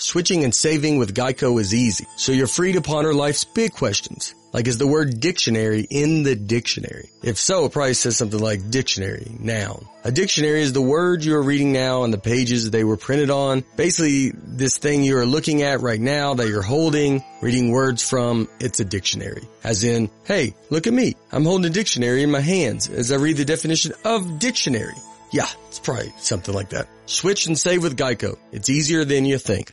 Switching and saving with Geico is easy, so you're free to ponder life's big questions. Like is the word dictionary in the dictionary? If so, it probably says something like dictionary, noun. A dictionary is the word you're reading now on the pages they were printed on. Basically, this thing you're looking at right now that you're holding, reading words from, it's a dictionary. As in, hey, look at me. I'm holding a dictionary in my hands as I read the definition of dictionary. Yeah, it's probably something like that. Switch and save with Geico. It's easier than you think.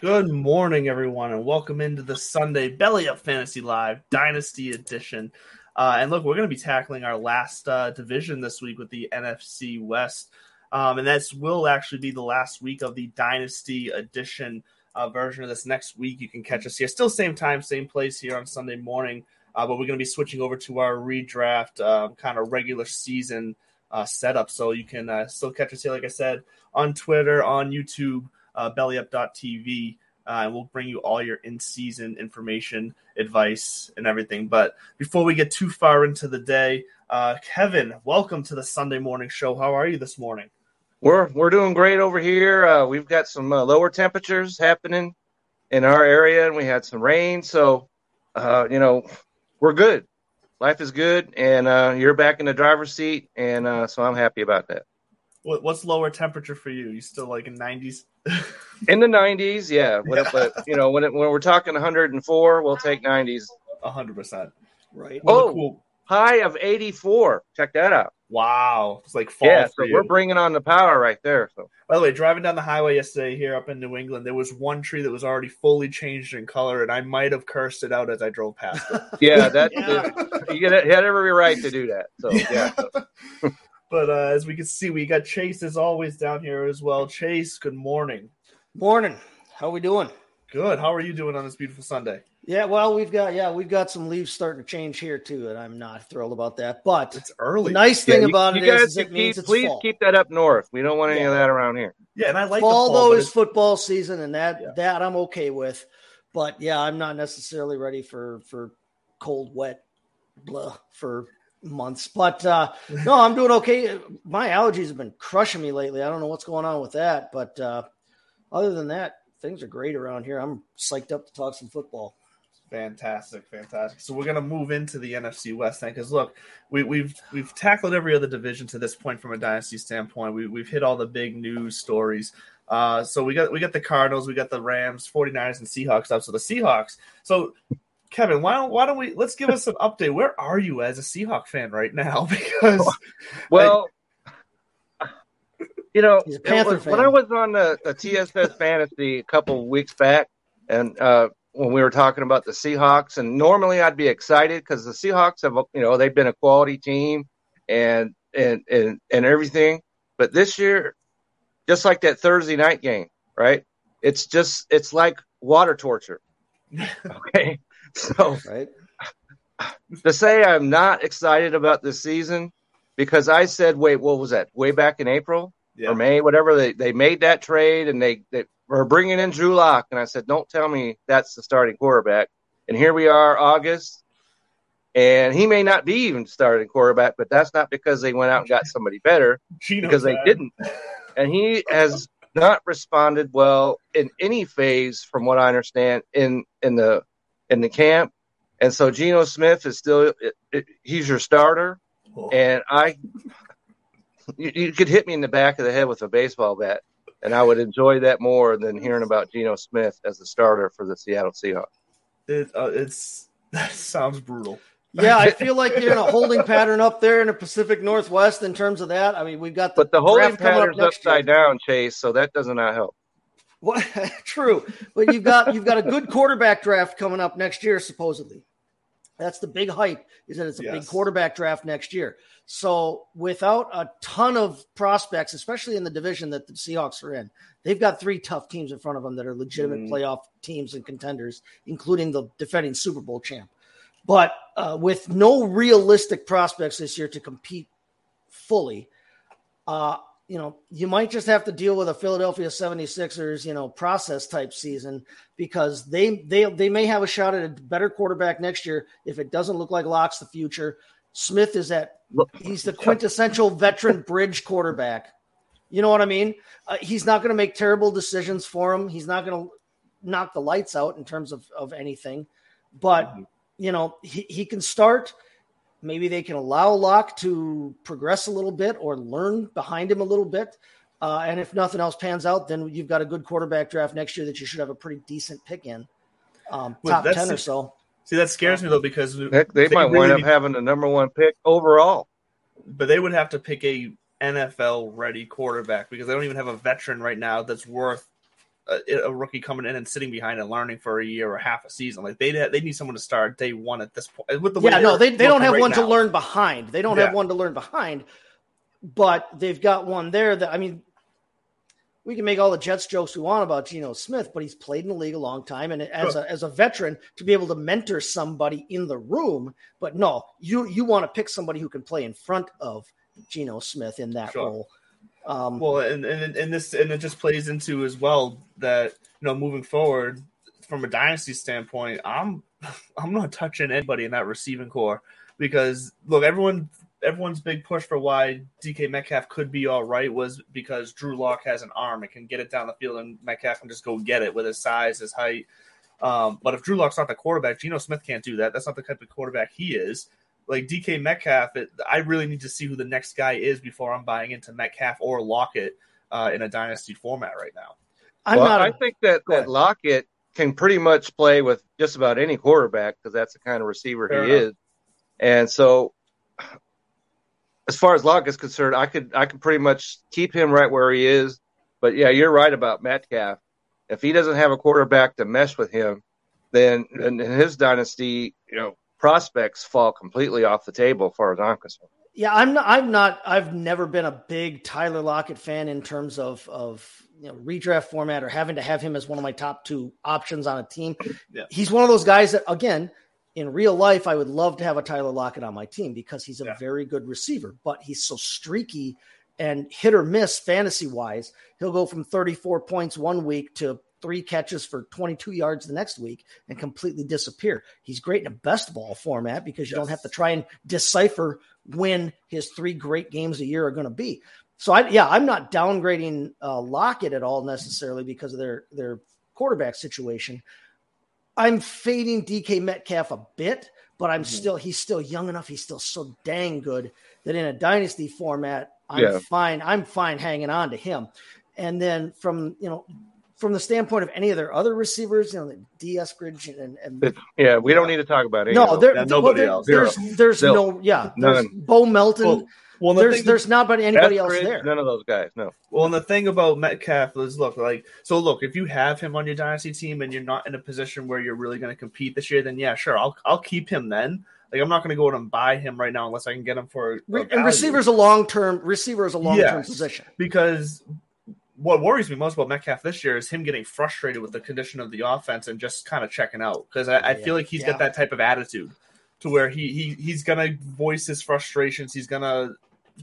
Good morning, everyone, and welcome into the Sunday Belly Up Fantasy Live Dynasty Edition. Uh, and look, we're going to be tackling our last uh, division this week with the NFC West, um, and this will actually be the last week of the Dynasty Edition uh, version of this. Next week, you can catch us here, still same time, same place here on Sunday morning. Uh, but we're going to be switching over to our redraft uh, kind of regular season uh, setup, so you can uh, still catch us here, like I said, on Twitter, on YouTube uh, bellyup.tv. Uh, and we'll bring you all your in-season information, advice, and everything. But before we get too far into the day, uh, Kevin, welcome to the Sunday morning show. How are you this morning? We're we're doing great over here. Uh, we've got some uh, lower temperatures happening in our area, and we had some rain. So, uh, you know, we're good. Life is good, and uh, you're back in the driver's seat, and uh, so I'm happy about that. What, what's lower temperature for you? You still like in 90s? In the 90s, yeah. When, But you know, when it, when we're talking 104, we'll take 90s. 100%. Right. Oh. cool. High of 84. Check that out. Wow. It's like fall Yeah, for so you. we're bringing on the power right there. So By the way, driving down the highway yesterday here up in New England, there was one tree that was already fully changed in color, and I might have cursed it out as I drove past it. yeah, that Yeah. you get you had every right to do that. So yeah. so- But uh, as we can see, we got Chase as always down here as well. Chase, good morning. Morning. How are we doing? Good. How are you doing on this beautiful Sunday? Yeah, well, we've got yeah, we've got some leaves starting to change here too, and I'm not thrilled about that. But It's the early. nice Yeah, thing you- about you it is, guys is it keep- means it's please fall. keep that up north. We don't want any of that around here. Yeah, and I like fall, the fall though is football season, and that Yeah. that I'm okay with. But yeah, I'm not necessarily ready for for cold, wet, blah for months. But uh no, I'm doing okay. My allergies have been crushing me lately. I don't know what's going on with that, but uh other than that, things are great around here. I'm psyched up to talk some football. Fantastic, fantastic. So we're gonna move into the NFC West then, because look, we, we've we've tackled every other division to this point from a dynasty standpoint. We, we've hit all the big news stories. Uh, so we got we got the Cardinals, we got the Rams, 49ers, and Seahawks up. So the Seahawks. So Kevin, why don't why don't we let's give us an update? Where are you as a Seahawk fan right now? Because Well, you know, He's a it Panther was- when. I was on the, the TSS Fantasy a couple of weeks back, and uh, when we were talking about the Seahawks, and normally I'd be excited because the Seahawks have, you know, they've been a quality team and and and and everything, but this year, just like that Thursday night game, right? It's just it's like water torture. Okay, so Right? to say I'm not excited about this season because I said, wait, what was that? Way back in April Yeah. or May, whatever they, they made that trade and they, they were bringing in Drew Lock. And I said, don't tell me that's the starting quarterback. And here we are, August, and he may not be even starting quarterback, but that's not because they went out and got somebody better because they didn't. And he has not responded well in any phase, from what I understand, in in the in the camp. And so Geno Smith is still it, it, he's your starter, Oh. and I you, you could hit me in the back of the head with a baseball bat, and I would enjoy that more than hearing about Geno Smith as a starter for the Seattle Seahawks. It, uh, it's that sounds brutal. Yeah, I feel like you're in a holding pattern up there in the Pacific Northwest in terms of that. I mean, we've got the But the holding draft coming up pattern's next year. upside down, Chase, so that does not help. What? True, but you've got you've got a good quarterback draft coming up next year, supposedly. That's the big hype is that it's a big quarterback draft next year. So without a ton of prospects, especially in the division that the Seahawks are in, they've got three tough teams in front of them that are legitimate Mhm. playoff teams and contenders, including the defending Super Bowl champ. But uh, with no realistic prospects this year to compete fully, uh, you know, you might just have to deal with a Philadelphia 76ers, you know, process type season because they they they may have a shot at a better quarterback next year if it doesn't look like Lock's the future. Smith is at Look, he's the quintessential veteran bridge quarterback. You know what I mean? Uh, he's not going to make terrible decisions for him. He's not going to knock the lights out in terms of of anything, but you know he, he can start. Maybe they can allow Lock to progress a little bit or learn behind him a little bit. Uh, and if nothing else pans out, then you've got a good quarterback draft next year that you should have a pretty decent pick in, um, Well, top ten or so. See, that scares me though because Heck, they, might really wind up need- having the number one pick overall. but they would have to pick a NFL ready quarterback because they don't even have a veteran right now that's worth a, a rookie coming in and sitting behind and learning for a year or half a season. Like they they need someone to start day one at this point. With the Yeah, no, they, they don't have right one to learn behind. They don't Yeah. have one to learn behind, but they've got one there that I mean, we can make all the Jets jokes we want about Geno Smith, but he's played in the league a long time, and as a as a veteran to be able to mentor somebody in the room. But no, you you want to pick somebody who can play in front of Geno Smith in that Sure. role. Um, Well, and, and and this and it just plays into as well that you know moving forward from a dynasty standpoint, I'm I'm not touching anybody in that receiving core because look, everyone everyone's big push for why DK Metcalf could be all right was because Drew Lock has an arm and can get it down the field, and Metcalf can just go get it with his size, his height. Um, but if Drew Lock's not the quarterback, Geno Smith can't do that. That's not the type of quarterback he is like DK Metcalf, it, I really need to see who the next guy is before I'm buying into Metcalf or Lockett uh, in a dynasty format right now. I'm well, not. I a- think that, Go that. Lockett can pretty much play with just about any quarterback because that's the kind of receiver Fair he enough. is. And so, as far as Lockett is concerned, I could I could pretty much keep him right where he is. But yeah, you're right about Metcalf. If he doesn't have a quarterback to mesh with him, then in his dynasty, you know, prospects fall completely off the table as far as I'm concerned. Yeah, I'm not. I'm not. I've never been a big Tyler Lockett fan in terms of of you know redraft format or having to have him as one of my top two options on a team. Yeah. He's one of those guys that, again, in real life, I would love to have a Tyler Lockett on my team because he's a Yeah. very good receiver, but he's so streaky and hit or miss fantasy wise. He'll go from 34 points one week to three catches for 22 yards the next week and completely disappear. He's great in a best ball format because you don't have to try and decipher when his three great games a year are going to be. So I, yeah, I'm not downgrading uh, Lockett at all necessarily because of their their quarterback situation. I'm fading DK Metcalf a bit, but I'm Mm-hmm. still he's still young enough. He's still so dang good that in a dynasty format, I'm Yeah. fine. I'm fine hanging on to him. And then from you know from the standpoint of any of their other receivers, you know, Dee Eskridge and, and yeah, we don't need to talk about it. no, there, Yeah, well, nobody there- else. there's there's Zero. no yeah, there's None. Bo Melton. Well, well, the there's thing- there's not but anybody else there. None of those guys. No. Well, and the thing about Metcalf is, look, like, so look, if you have him on your dynasty team and you're not in a position where you're really going to compete this year, then yeah, sure, I'll I'll keep him then. Like, I'm not going to go out and buy him right now unless I can get him for a and value. receivers a long term receiver is a long term Yes. position. because what worries me most about Metcalf this year is him getting frustrated with the condition of the offense and just kind of checking out because I, I Yeah. feel like he's Yeah. got that type of attitude to where he, he he's gonna voice his frustrations. He's gonna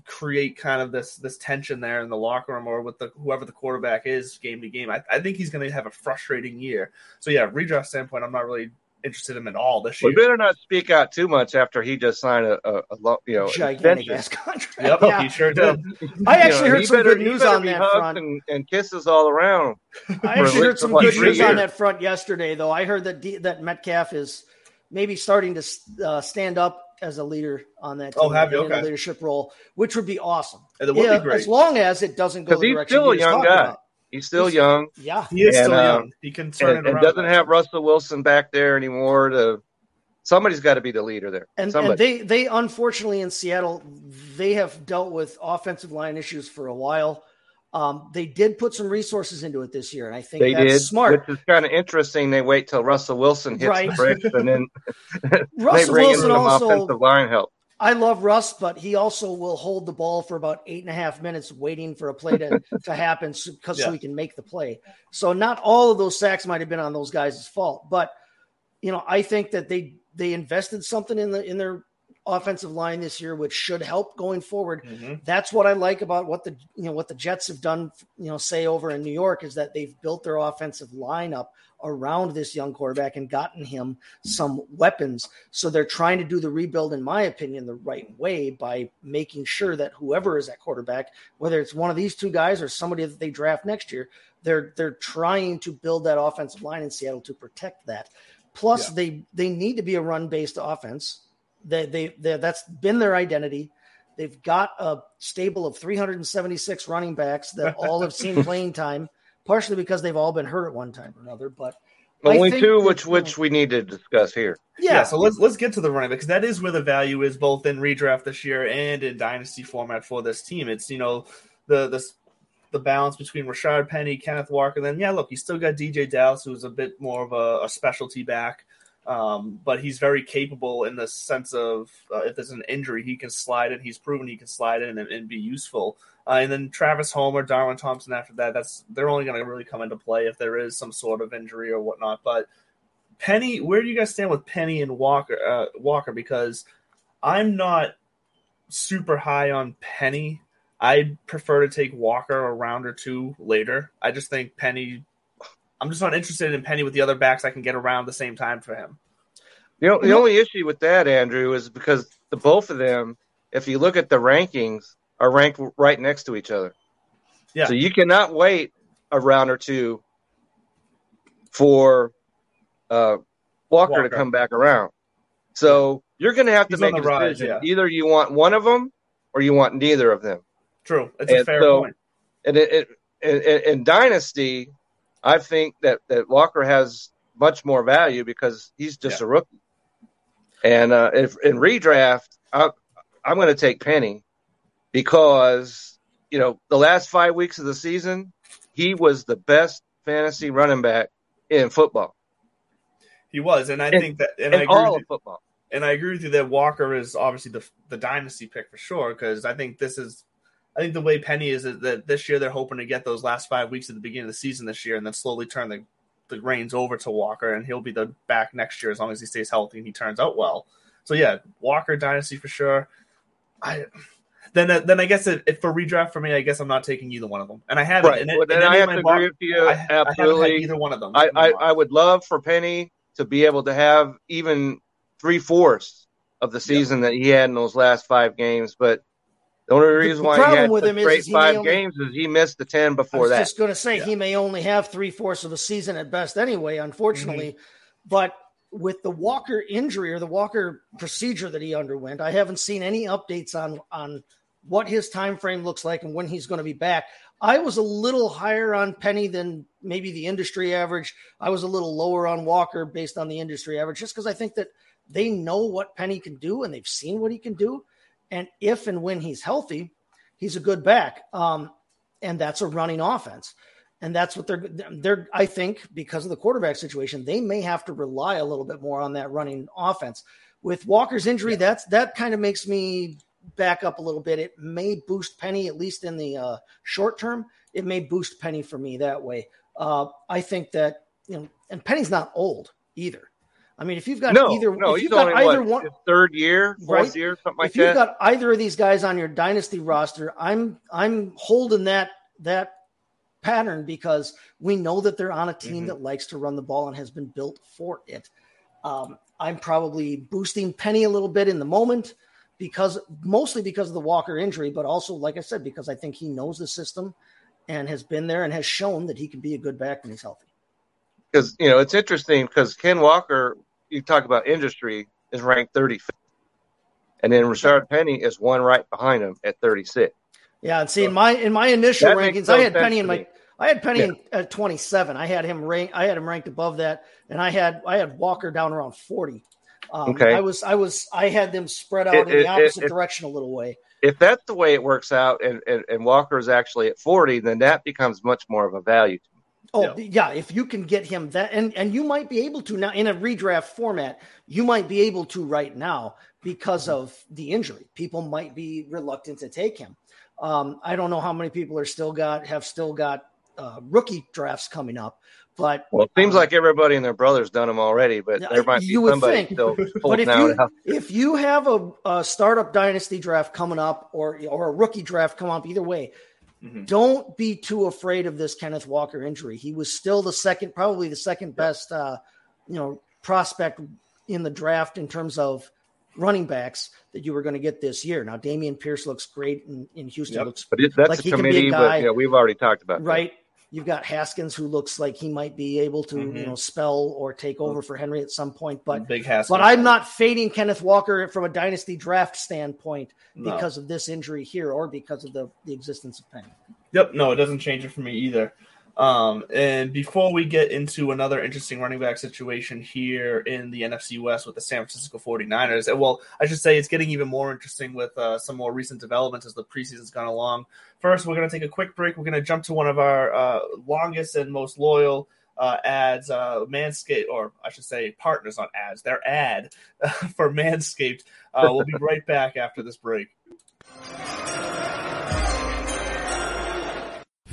create kind of this this tension there in the locker room or with the whoever the quarterback is game to game. I, I think he's going to have a frustrating year. So yeah, redraft standpoint, I'm not really interested in him at all this year. We better not speak out too much after he just signed a, a, a you know Gigantic ass contract. Yep, Yeah. he sure did. I actually You know, heard he some better- good news better on be that front. and, and kisses all around. I for actually heard some good three news on that front yesterday, though. I heard that D, that Metcalf is maybe starting to uh, stand up as a leader on that team Oh, have you? in a Okay. leadership role, which would be awesome. It would yeah, be great. as long as it doesn't go Because the he's direction still a you young guy. about. He's still He's- young Yeah, He is And, still uh, young. He can turn and, it and doesn't have Russell Wilson back there anymore. To somebody's got to be the leader there. and, and they they unfortunately in Seattle they have dealt with offensive line issues for a while. Um, they did put some resources into it this year, and I think They that's did, smart. which is kind of interesting. They wait till Russell Wilson hits Right. the bricks, and then they Russell bring Wilson in some also offensive line help. I love Russ, but he also will hold the ball for about eight and a half minutes waiting for a play to, to happen so, cause so Yeah. he can make the play. So not all of those sacks might have been on those guys' fault, but you know, I think that they they invested something in the in their offensive line this year, which should help going forward. Mhm. That's what I like about what the you know what the Jets have done. You know, say over in New York is that they've built their offensive lineup around this young quarterback and gotten him some weapons. So they're trying to do the rebuild, in my opinion, the right way by making sure that whoever is at quarterback, whether it's one of these two guys or somebody that they draft next year, they're they're trying to build that offensive line in Seattle to protect that. Plus, Yeah. they they need to be a run based offense. They, they they that's been their identity. They've got a stable of 376 running backs that all have seen playing time, partially because they've all been hurt at one time or another. But Only two, which which we need to discuss here. Yeah. yeah, so let's let's get to the running back because that is where the value is both in redraft this year and in dynasty format for this team. It's you know the the the balance between Rashard Penny, Kenneth Walker. Then yeah, look, you still got DeeJay Dallas, who's a bit more of a, a specialty back, um, but he's very capable in the sense of uh, if there's an injury, he can slide in. He's proven he can slide in and, and be useful. Uh, and then Travis Homer, Darwin Thompson. After that, that's they're only going to really come into play if there is some sort of injury or whatnot. But Penny, where do you guys stand with Penny and Walker? Uh, Walker, because I'm not super high on Penny. I prefer to take Walker a round or two later. I just think Penny. I'm just not interested in Penny with the other backs I can get around the same time for him. The, only issue with that, Andrew, is because the both of them, if you look at the rankings, are ranked right next to each other. Yeah. So you cannot wait a round or two for uh, Walker, Walker. to come back around. So you're going to have to He's make a rise, decision. yeah. Either you want one of them or you want neither of them. True, it's a fair so- point. And it, it, in, Dynasty, I think that, that Walker has much more value because he's just a rookie. And uh, if in redraft, I, I'm going to take Penny because you know the last five weeks of the season, he was the best fantasy running back in football, He was, and I And- think that, and I agree all with of you, football. and I agree with you that Walker is obviously the the dynasty pick for sure because I think this is. I think the way Penny is is that this year they're hoping to get those last five weeks at the beginning of the season this year, and then slowly turn the the reins over to Walker, and he'll be the back next year as long as he stays healthy and he turns out well. So yeah, Walker dynasty for sure. I then then I guess if, if for redraft for me, I guess I'm not taking either one of them, and I haven't. Right. in- Well, in then any I have to mock- agree with you. I, I haven't had either one of them. I, I, I would love for Penny to be able to have even three fourths of the season that he had in those last five games, but the only reason the why he problem had with him is- great is he five only- games is he missed the ten I before was that. just going to say Yeah. he may only have three fourths of a season at best anyway, unfortunately. Mm-hmm. But with the Walker injury or the Walker procedure that he underwent, I haven't seen any updates on on what his time frame looks like and when he's going to be back. I was a little higher on Penny than maybe the industry average. I was a little lower on Walker based on the industry average, just because I think that they know what Penny can do and they've seen what he can do. And if and when he's healthy, he's a good back. Um, and that's a running offense. And that's what they're they're I think because of the quarterback situation, they may have to rely a little bit more on that running offense. With Walker's injury, that's that kind of makes me back up a little bit. It may boost Penny at least in the uh, short term. It may boost Penny for me that way. Uh, I think that you know, and Penny's not old either. I mean, if you've got No, either, no, if you've got either what, one, third year, fourth Right. year, something like that. if you've got either of these guys on your dynasty roster, I'm I'm holding that that pattern because we know that they're on a team Mhm. that likes to run the ball and has been built for it. Um, I'm probably boosting Penny a little bit in the moment because mostly because of the Walker injury, but also, like I said, because I think he knows the system and has been there and has shown that he can be a good back when he's healthy. because you know it's interesting because Ken Walker, you talk about industry, is ranked 35th, and then Rashard Penny is one right behind him at 36. Yeah, and see in my in my initial rankings, no I had Penny in my. I had Penny Yeah. in, at 27. I had him rank I had him ranked above that, and I had I had Walker down around 40. Um, Okay. I was I was I had them spread out It- in the it- opposite it- direction a little way. If that's the way it works out, and, and, and Walker is actually at 40, then that becomes much more of a value. to me. Oh Yeah. yeah, if you can get him that, and and you might be able to now in a redraft format, you might be able to right now because of the injury. People might be reluctant to take him. Um, I don't know how many people are still got have still got uh, rookie drafts coming up, but Well, it seems Um, like everybody and their brother's done them already, but there might be you would somebody think. still but holding if out. you if you have a, a startup dynasty draft coming up or or a rookie draft come up either way Mhm. don't be too afraid of this kenneth walker injury he was still the second probably the second best uh you know prospect in the draft in terms of running backs that you were going to get this year now Dameon pierce looks great in, in houston Yep. looks But it, that's Like a he can be a guy- but you know, we've already talked about that. You've got Haskins, who looks like he might be able to, Mhm. you know, spell or take over for Henry at some point. But big Haskins. but I'm not fading Kenneth Walker from a dynasty draft standpoint No. because of this injury here or because of the, the existence of Penny. Yep, no, it doesn't change it for me either. Um, and before we get into another interesting running back situation here in the NFC West with the San Francisco 49ers, and well, I should say it's getting even more interesting with uh, some more recent developments as the preseason's gone along. First, we're going to take a quick break. We're going to jump to one of our uh, longest and most loyal uh, ads, uh, Manscaped, or I should say partners on ads, their ad for Manscaped. Uh, we'll be right back after this break.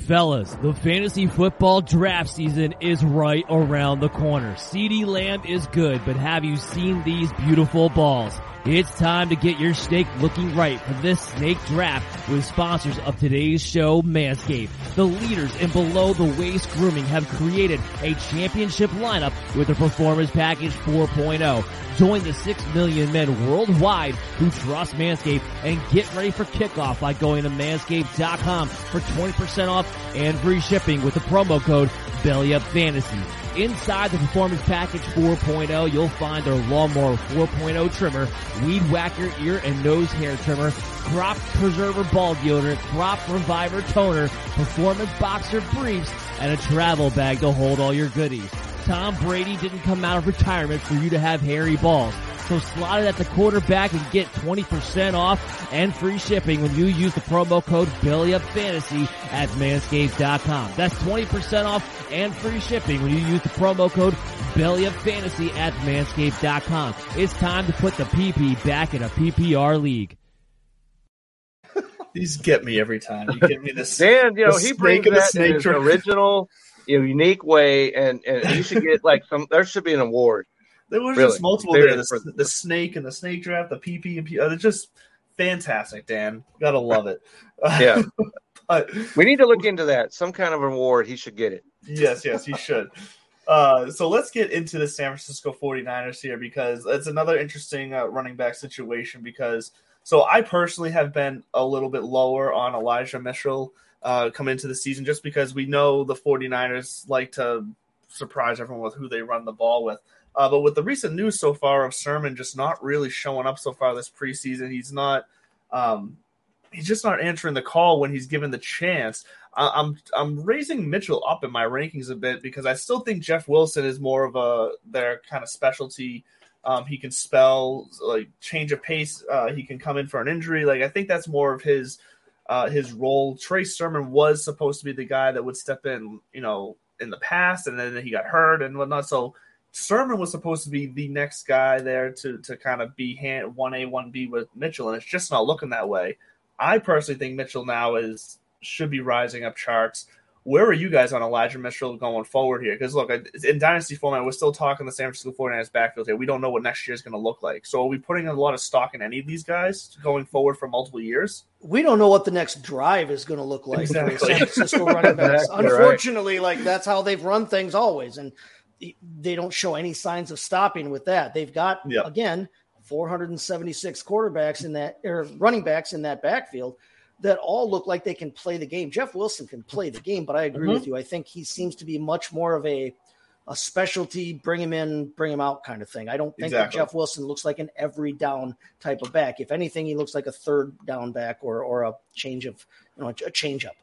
Fellas, the fantasy football draft season is right around the corner. CeeDee Lamb is good, but have you seen these beautiful balls? It's time to get your snake looking right for this snake draft with sponsors of today's show, Manscaped. The leaders in below the waist grooming have created a championship lineup with the Performance Package 4.0. Join the 6 million men worldwide who trust Manscaped and get ready for kickoff by going to manscaped.com for 20% off and free shipping with the promo code BellyUpFantasy. Inside the Performance Package 4.0, you'll find their Lawnmower 4.0 trimmer, Weed Whacker ear and nose hair trimmer, Crop Preserver ball deodorant, Crop Reviver toner, Performance Boxer briefs, and a travel bag to hold all your goodies. Tom Brady didn't come out of retirement for you to have hairy balls. So slot it at the quarterback and get 20% off and free shipping when you use the promo code BellyUpFantasy at manscaped.com. That's 20% off and free shipping when you use the promo code BellyUpFantasy at manscaped.com. It's time to put the PP back in a PPR league. These get me every time. You get me this. Dan, you know, The he snake brings and the that in his original, you know, unique way, and and he should get like some. There should be an award. There was Really? just multiple Very there. The, the snake and the snake draft, the PP and P. Uh, they're just fantastic, Dan. Gotta love it. Yeah. but We need to look into that. Some kind of award. He should get it. yes, yes, he should. Uh, so let's get into the San Francisco 49ers here because it's another interesting uh, running back situation. Because so I personally have been a little bit lower on Elijah Mitchell uh, come into the season just because we know the 49ers like to surprise everyone with who they run the ball with. Uh, but with the recent news so far of Sermon just not really showing up so far this preseason, he's not. Um, he's just not answering the call when he's given the chance. I'm I'm raising Mitchell up in my rankings a bit because I still think Jeff Wilson is more of a their kind of specialty. Um, he can spell like change of pace. Uh, he can come in for an injury. Like I think that's more of his uh, his role. Trey Sermon was supposed to be the guy that would step in, you know, in the past, and then he got hurt and whatnot. So Sermon was supposed to be the next guy there to to kind of be hand one A one B with Mitchell, and it's just not looking that way. I personally think Mitchell now is should be rising up charts where are you guys on Elijah Mitchell going forward here? Because look, in dynasty format, we're still talking the San Francisco 49ers backfield here. We don't know what next year is going to look like. So are we putting a lot of stock in any of these guys going forward for multiple years? We don't know what the next drive is going to look like Exactly. San Francisco running backs. Exactly right. Unfortunately, like that's how they've run things always, and they don't show any signs of stopping with that. They've got Yep. again 476 quarterbacks in that or running backs in that backfield that all look like they can play the game. Jeff Wilson can play the game, but I agree Mhm. with you. I think he seems to be much more of a a specialty, bring him in, bring him out kind of thing. I don't think that Jeff Wilson looks like an every down type of back. If anything, he looks like a third down back or or a change of you know a change up.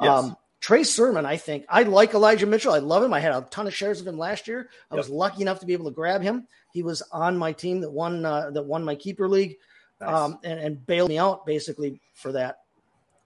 Yes. Um, Trey Sermon, I think I like Elijah Mitchell. I love him. I had a ton of shares of him last year. I was lucky enough to be able to grab him. He was on my team that won uh, that won my keeper league Nice. um, and, and bailed me out basically for that.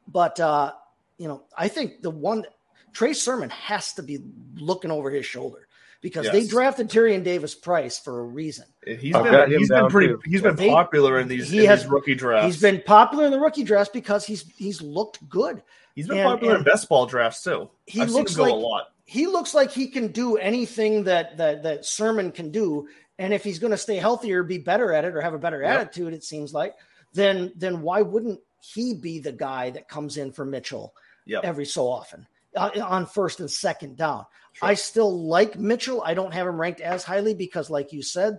But uh, you know, I think the one Trey Sermon has to be looking over his shoulder because they Yes. drafted Tyrion Davis Price for a reason. He's I've been got he's been pretty too. he's been They- popular in these, he in has- these rookie drafts. He's been popular in the rookie drafts because he's he's looked good. He's been and- popular in and- best ball drafts too. He I've looks seen him go like- a lot. He looks like he can do anything that that that Sermon can do, and if he's going to stay healthier, be better at it, or have a better Yep. attitude, it seems like, then then why wouldn't he be the guy that comes in for Mitchell Yep. every so often uh, on first and second down? Sure. I still like Mitchell. I don't have him ranked as highly because, like you said,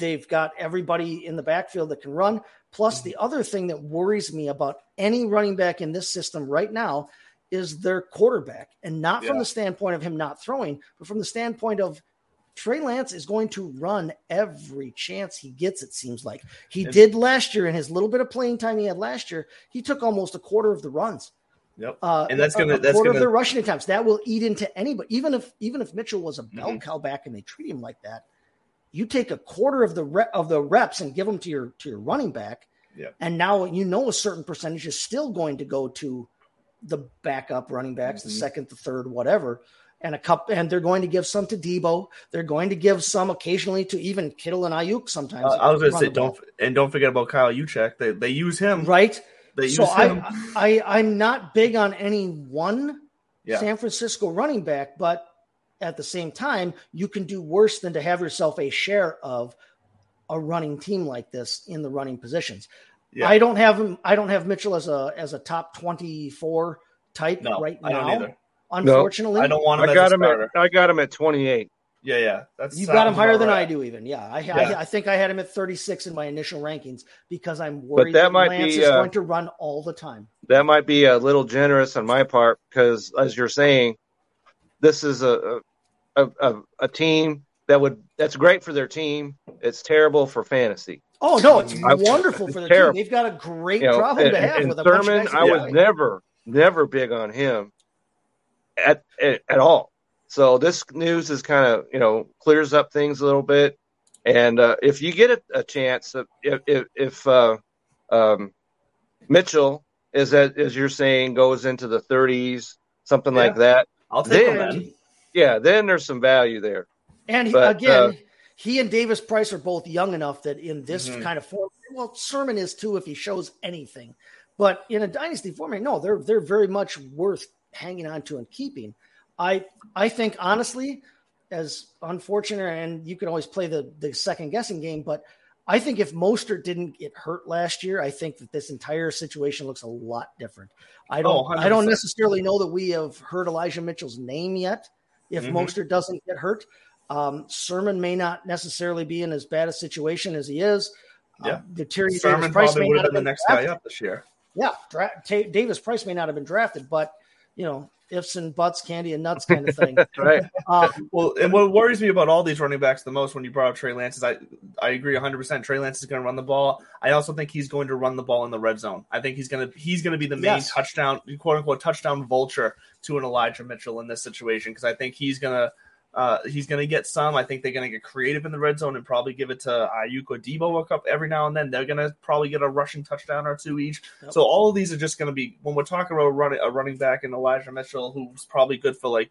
they've got everybody in the backfield that can run. Plus, Mm-hmm. the other thing that worries me about any running back in this system right now is their quarterback, and not from the standpoint of him not throwing, but from the standpoint of Trey Lance is going to run every chance he gets. It seems like he And- did last year in his little bit of playing time he had last year. He took almost a quarter of the runs. Yep. Uh, And that's gonna- a that's quarter gonna- of their rushing attempts. That will eat into anybody. Even if even if Mitchell was a bell Mhm. cow back and they treat him like that, you take a quarter of the re- of the reps and give them to your to your running back, Yep. and now you know a certain percentage is still going to go to the backup running backs, the Mhm. second, the third, whatever. And a cup, and they're going to give some to Deebo. They're going to give some occasionally to even Kittle and Aiyuk. Sometimes Uh, I was going to say don't and don't forget about Kyle Juszczyk. They they use him. right. They So use him. I, I I'm not big on any one Yeah. San Francisco running back, but at the same time, you can do worse than to have yourself a share of a running team like this in the running positions. Yeah. I don't have him. I don't have Mitchell as a as a top twenty four type no, right I don't now. either. Unfortunately, I don't want him I as got a him at. I got him at 28. Yeah, yeah. That's You got him higher than right. I do, even. Yeah, I, Yeah. I, I think I had him at 36 in my initial rankings because I'm worried that that, might Lance be, is uh, going to run all the time. That might be a little generous on my part because, as you're saying, this is a a, a, a team that would that's great for their team. It's terrible for fantasy. Oh no, it's I- wonderful it's for their terrible. team. They've got a great You know, problem and, to have and with a bunch of Sermon, I was never never big on him at at, at all. So this news is kind of you know clears up things a little bit. And uh, if you get a, a chance, if if, if uh, um, Mitchell is that as you're saying goes into the 30s, something like that, I'll take him then then. yeah, then there's some value there. And But, again, uh, he and Davis Price are both young enough that in this Mhm. kind of form, well, Sermon is too if he shows anything. But in a dynasty format, no, they're they're very much worth hanging on to and keeping. I I think honestly, as unfortunate, and you can always play the the second guessing game, but I think if Mostert didn't get hurt last year, I think that this entire situation looks a lot different. I don't Oh, I don't necessarily know that we have heard Elijah Mitchell's name yet. If Mhm. Mostert doesn't get hurt, um, Sermon may not necessarily be in as bad a situation as he is. Yeah. Uh, the Tyrion Sermon Davis Price may not have been the next guy up this year. Yeah, dra- Ta- Davis Price may not have been drafted, but you know, ifs and buts, candy and nuts kind of thing. Right. um, Well, and what worries me about all these running backs the most when you brought up Trey Lance is I I agree 100. percent Trey Lance is going to run the ball. I also think he's going to run the ball in the red zone. I think he's going to he's going to be the main Yes. touchdown quote unquote touchdown vulture to an Elijah Mitchell in this situation because I think he's going to. Uh, he's going to get some. I think they're going to get creative in the red zone and probably give it to Aiyuk or Deebo a cup every now and then. They're going to probably get a rushing touchdown or two each. Yep. So all of these are just going to be when we're talking about running a running back and Elijah Mitchell, who's probably good for like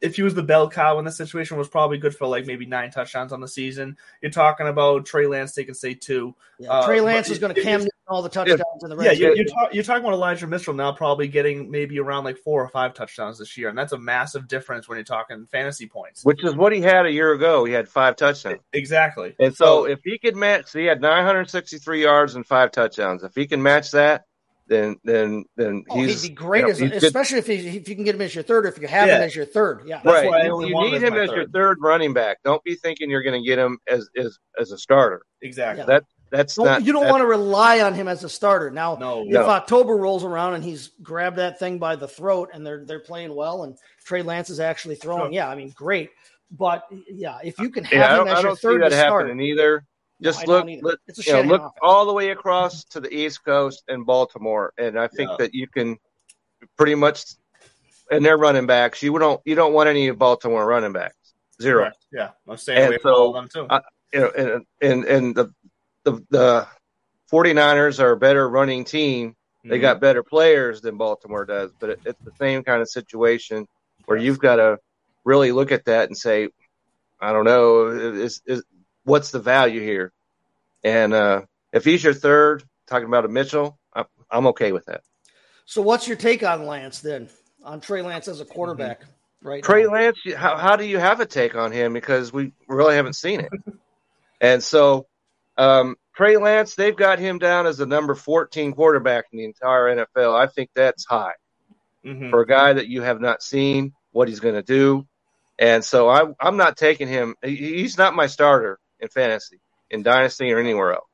if he was the bell cow in this situation, was probably good for like maybe nine touchdowns on the season. You're talking about Trey Lance taking say two. Yeah, Uh, Trey Lance is going to cam all the touchdowns in the red Yeah, you're, you're, talk, you're talking about Elijah Mitchell now probably getting maybe around like four or five touchdowns this year, and that's a massive difference when you're talking fantasy points. which is what he had a year ago. He had five touchdowns. Exactly. And so if he could match, so he had 963 yards and five touchdowns. If he can match that, then then then Oh, he's he'd be great, you know, as, he's good. especially if, he, if you can get him as your third, or if you have him as your third. Yeah, That's right. why I You- only you want him need as him as your third. third running back. Don't be thinking you're going to get him as as as a starter. Exactly. That that's Don't- not. you don't want to rely on him as a starter. Now, No. if No. October rolls around and he's grabbed that thing by the throat and they're they're playing well and Trey Lance is actually throwing, Sure. yeah, I mean, great. But yeah, if you can have Yeah, him don't, as I your don't see third that to start, happening either. No, Just I look, look, It's a you know, look all the way across to the East Coast and Baltimore, and I think Yeah. that you can pretty much, and they're running backs. You don't you don't want any of Baltimore running backs. Zero. Correct. Yeah, I'm staying And away from so, all of them too. uh, you know, and and and the the the 49ers are a better running team. They Mhm. got better players than Baltimore does, but it, it's the same kind of situation where you've got to really look at that and say, I don't know, is, is what's the value here? And uh, if he's your third, talking about a Mitchell, I'm, I'm okay with that. So, what's your take on Lance then? On Trey Lance as a quarterback, right? Mm-hmm. Trey now? Lance, how, how do you have a take on him? Because we really haven't seen it. and so, um, Trey Lance, they've got him down as the number 14 quarterback in the entire NFL. I think that's high Mhm. for a guy that you have not seen what he's going to do. And so I, I'm not taking him. He's not my starter in fantasy, in dynasty, or anywhere else.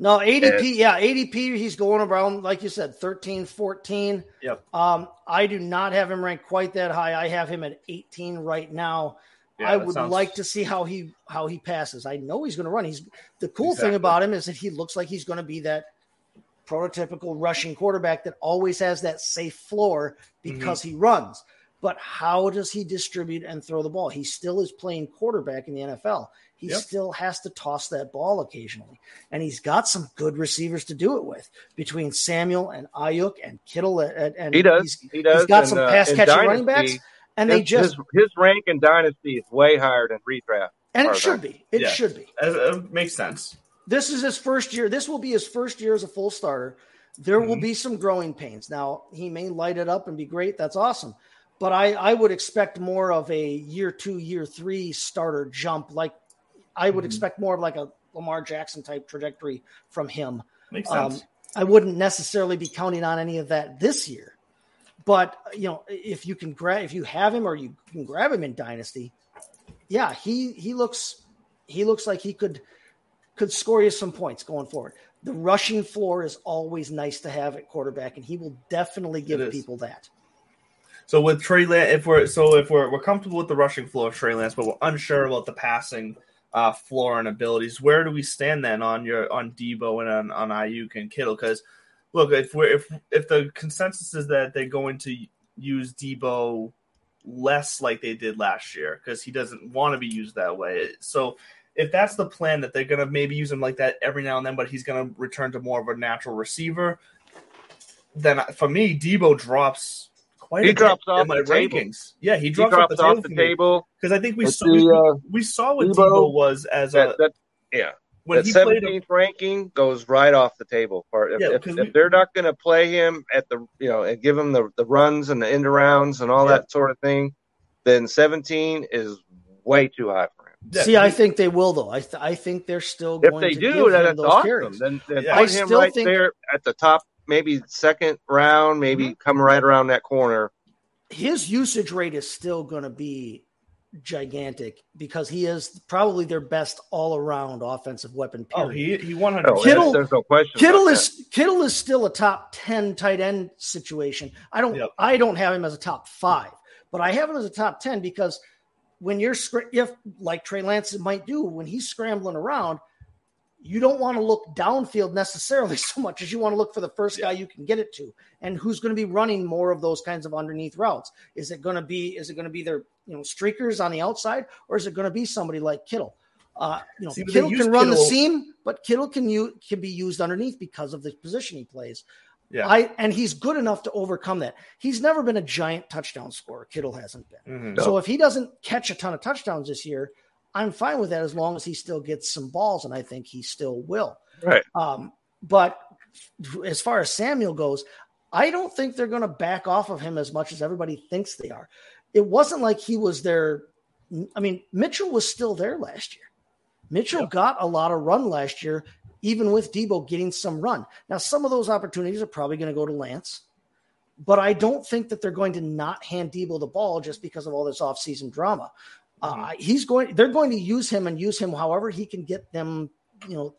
No, ADP, yeah, ADP, he's going around, like you said, 13, 14. Yep. Um, I do not have him ranked quite that high. I have him at 18 right now. Yeah, I would sounds- like to see how he how he passes. I know he's going to run. He's the cool Exactly. thing about him is that he looks like he's going to be that prototypical rushing quarterback that always has that safe floor Mm-hmm. because he runs. But how does he distribute and throw the ball? He still is playing quarterback in the NFL. He Yep. still has to toss that ball occasionally. And he's got some good receivers to do it with between Samuel and Aiyuk and Kittle. And, and He does. He does. he's got And, some uh, pass in catching running backs. And they just, his, his rank in dynasty is way higher than redraft. and it should be. It Yeah. should be. Uh, uh, makes sense. this is his first year. This will be his first year as a full starter. There will Mhm. be some growing pains. Now he may light it up and be great. That's awesome. But I, I would expect more of a year two, year three starter jump. Like I would Mhm. expect more of like a Lamar Jackson type trajectory from him. Makes Um, sense. I wouldn't necessarily be counting on any of that this year. But you know, if you can grab if you have him or you can grab him in Dynasty, yeah, he he looks he looks like he could could score you some points going forward. The rushing floor is always nice to have at quarterback, and he will definitely give people that. So with Trey Lance, if we're so if we're we're comfortable with the rushing floor of Trey Lance, but we're unsure about the passing uh, floor and abilities, where do we stand then on your on Deebo and on, on Aiyuk and Kittle? Because look, if we're if if the consensus is that they're going to use Deebo less like they did last year because he doesn't want to be used that way, so. If that's the plan that they're going to maybe use him like that every now and then, but he's going to return to more of a natural receiver, then for me, Deebo drops quite He a bit drops in off my the table. rankings. Yeah, he He drops, drops off the off table the table. because I think we saw the, we, uh, we saw what Deebo- Deebo was as a That, that, yeah, when that he played. 17th ranking goes right off the table. Part if, Yeah, if we- they're not going to play him at the you know and give him the the runs and the end arounds and all Yeah. that sort of thing, then 17 is way too high for him. Yeah, See, I think they will though. I th- I think they're still If going they to do, give then him those awesome. carries. Then, then Yeah. put I him still right think- there at the top, maybe second round, maybe Mm-hmm. come right around that corner. his usage rate is still going to be gigantic because he is probably their best all around offensive weapon. oh, Period. he he one hundred. Oh, Kittle- there's no question. Kittle about is Kittle is still a top ten tight end situation. I don't Yep. I don't have him as a top five, but I have him as a top ten because when you're scr- if like Trey Lance might do when he's scrambling around, you don't want to look downfield necessarily so much as you want to look for the first guy you can get it to and who's going to be running more of those kinds of underneath routes. Is it going to be is it going to be their you know streakers on the outside or is it going to be somebody like Kittle? Uh, you know, See, Kittle can run the seam, but Kittle can you can be used underneath because of the position he plays. Yeah. I and he's good enough to overcome that. He's never been a giant touchdown scorer. Kittle hasn't been. Mhm. So if he doesn't catch a ton of touchdowns this year, I'm fine with that as long as he still gets some balls, and I think he still will. Right. Um, but as far as Samuel goes, I don't think they're going to back off of him as much as everybody thinks they are. It wasn't like he was there. I mean, Mitchell was still there last year. Mitchell got a lot of run last year, even with Deebo getting some run. Now, some of those opportunities are probably going to go to Lance, but I don't think that they're going to not hand Deebo the ball just because of all this offseason drama. Uh, he's going. They're going to use him and use him however he can get them. You know,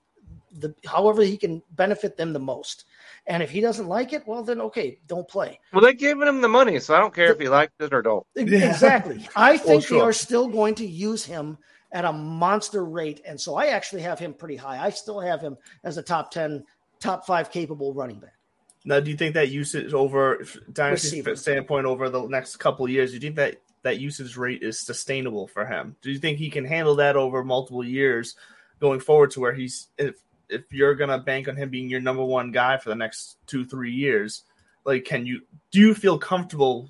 the however he can benefit them the most. And if he doesn't like it, well, then okay, don't play. Well, they're giving him the money, so I don't care if he likes it or don't. Exactly. I think they sure. are still going to use him at a monster rate. And so I actually have him pretty high. I still have him as a top 10, top five capable running back. Now, do you think that usage over dynasty Receiver. standpoint over the next couple of years? Do you think that that usage rate is sustainable for him? Do you think he can handle that over multiple years going forward to where he's if if you're gonna bank on him being your number one guy for the next two three years? Like, can you do you feel comfortable?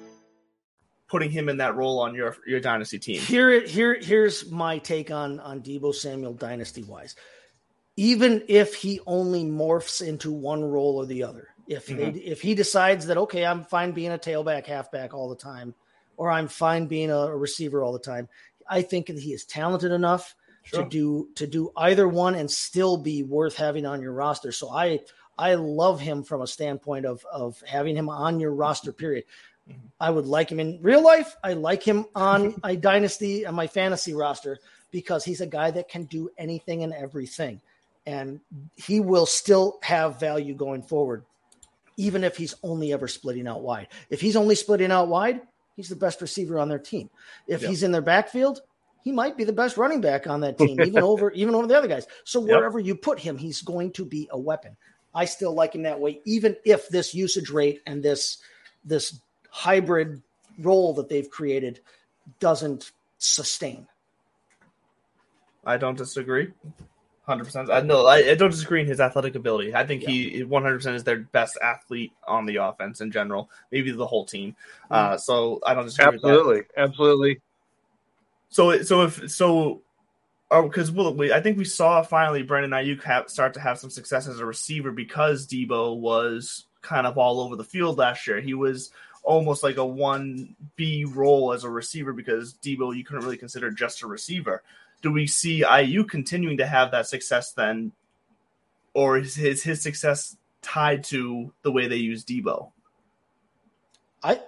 Putting him in that role on your your dynasty team. Here, here, here's my take on on Deebo Samuel dynasty wise. Even if he only morphs into one role or the other, if they, mm-hmm. if he decides that okay, I'm fine being a tailback, halfback all the time, or I'm fine being a, a receiver all the time, I think that he is talented enough Sure. to do to do either one and still be worth having on your roster. So I I love him from a standpoint of of having him on your roster. Period. I would like him in real life. I like him on my dynasty and my fantasy roster because he's a guy that can do anything and everything. And he will still have value going forward, even if he's only ever splitting out wide. If he's only splitting out wide, he's the best receiver on their team. If Yep. he's in their backfield, he might be the best running back on that team, even over even over the other guys. So wherever you put him, he's going to be a weapon. I still like him that way, even if this usage rate and this this hybrid role that they've created doesn't sustain. I don't disagree. Hundred percent. I no, I, I don't disagree in his athletic ability. I think he one hundred percent is their best athlete on the offense in general, maybe the whole team. Uh, so I don't disagree. With that. Absolutely, absolutely. So so if so, because we'll, we I think we saw finally Brandon Aiyuk have, start to have some success as a receiver because Deebo was kind of all over the field last year. He was almost like a one B role as a receiver because Deebo you couldn't really consider just a receiver. Do we see Aiyuk continuing to have that success then, or is his his success tied to the way they use Deebo? I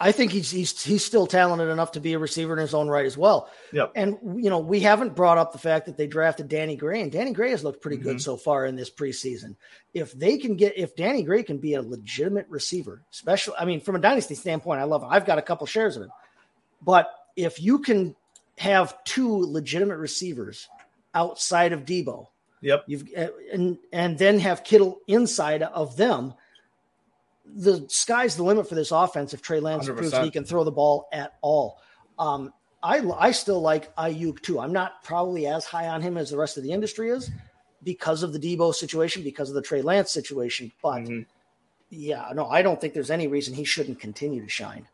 I think he's he's he's still talented enough to be a receiver in his own right as well. Yep. And you know, we haven't brought up the fact that they drafted Danny Gray, and Danny Gray has looked pretty good mm-hmm. so far in this preseason. If they can get, if Danny Gray can be a legitimate receiver, especially, I mean, from a dynasty standpoint, I love him. I've got a couple shares of him, but if you can have two legitimate receivers outside of Deebo, Yep. you've and and then have Kittle inside of them. The sky's the limit for this offense if Trey Lance proves 100%. he can throw the ball at all. Um, I I still like Aiyuk too. I'm not probably as high on him as the rest of the industry is because of the Deebo situation, because of the Trey Lance situation. But Mhm. yeah, no, I don't think there's any reason he shouldn't continue to shine.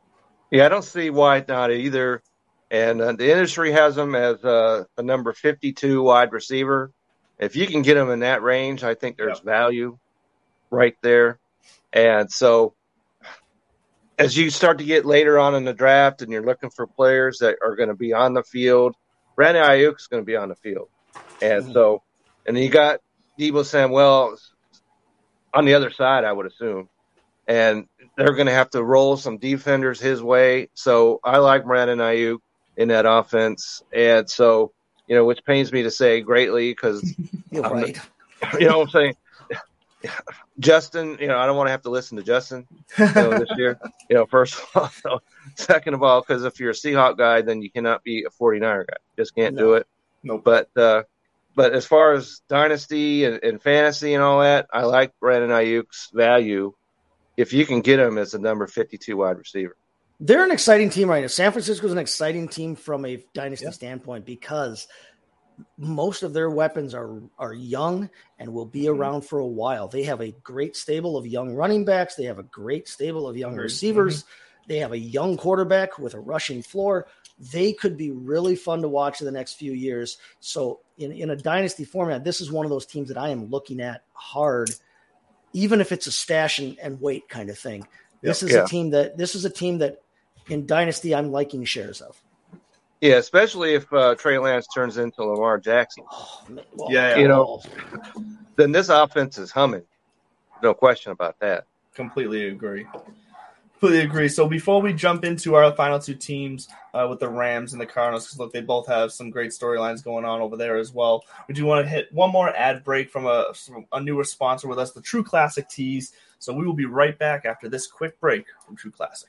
Yeah, I don't see why not either. And uh, the industry has him as uh, a number 52 wide receiver. If you can get him in that range, I think there's value right there. And so, as you start to get later on in the draft, and you're looking for players that are going to be on the field, Brandon Aiyuk is going to be on the field, and mm-hmm. so, and then you got Deebo Samuel on the other side, I would assume, and they're going to have to roll some defenders his way. So I like Brandon Aiyuk in that offense, and so you know, which pains me to say greatly because right. you know what I'm saying. Justin, you know, I don't want to have to listen to Justin you know, this year. You know, first of all, so second of all, because if you're a Seahawk guy, then you cannot be a 49er guy. Just can't do No. it. Nope. But uh, but as far as dynasty and, and fantasy and all that, I like Brandon Aiyuk's value if you can get him as a number 52 wide receiver. They're an exciting team right now. San Francisco is an exciting team from a dynasty standpoint because most of their weapons are are young and will be Mm-hmm. around for a while. They have a great stable of young running backs. They have a great stable of young receivers. They have a young quarterback with a rushing floor. They could be really fun to watch in the next few years. So, in, in a dynasty format, this is one of those teams that I am looking at hard, even if it's a stash and, and wait kind of thing. This is Yeah. a team that this is a team that in dynasty I'm liking shares of. Yeah, especially if uh, Trey Lance turns into Lamar Jackson. Oh. Well, Yeah, you know, Then this offense is humming. No question about that. Completely agree. Completely agree. So before we jump into our final two teams uh, with the Rams and the Cardinals, because look, they both have some great storylines going on over there as well. We do want to hit one more ad break from a, from a newer sponsor with us, the True Classic Tees. So we will be right back after this quick break from True Classic.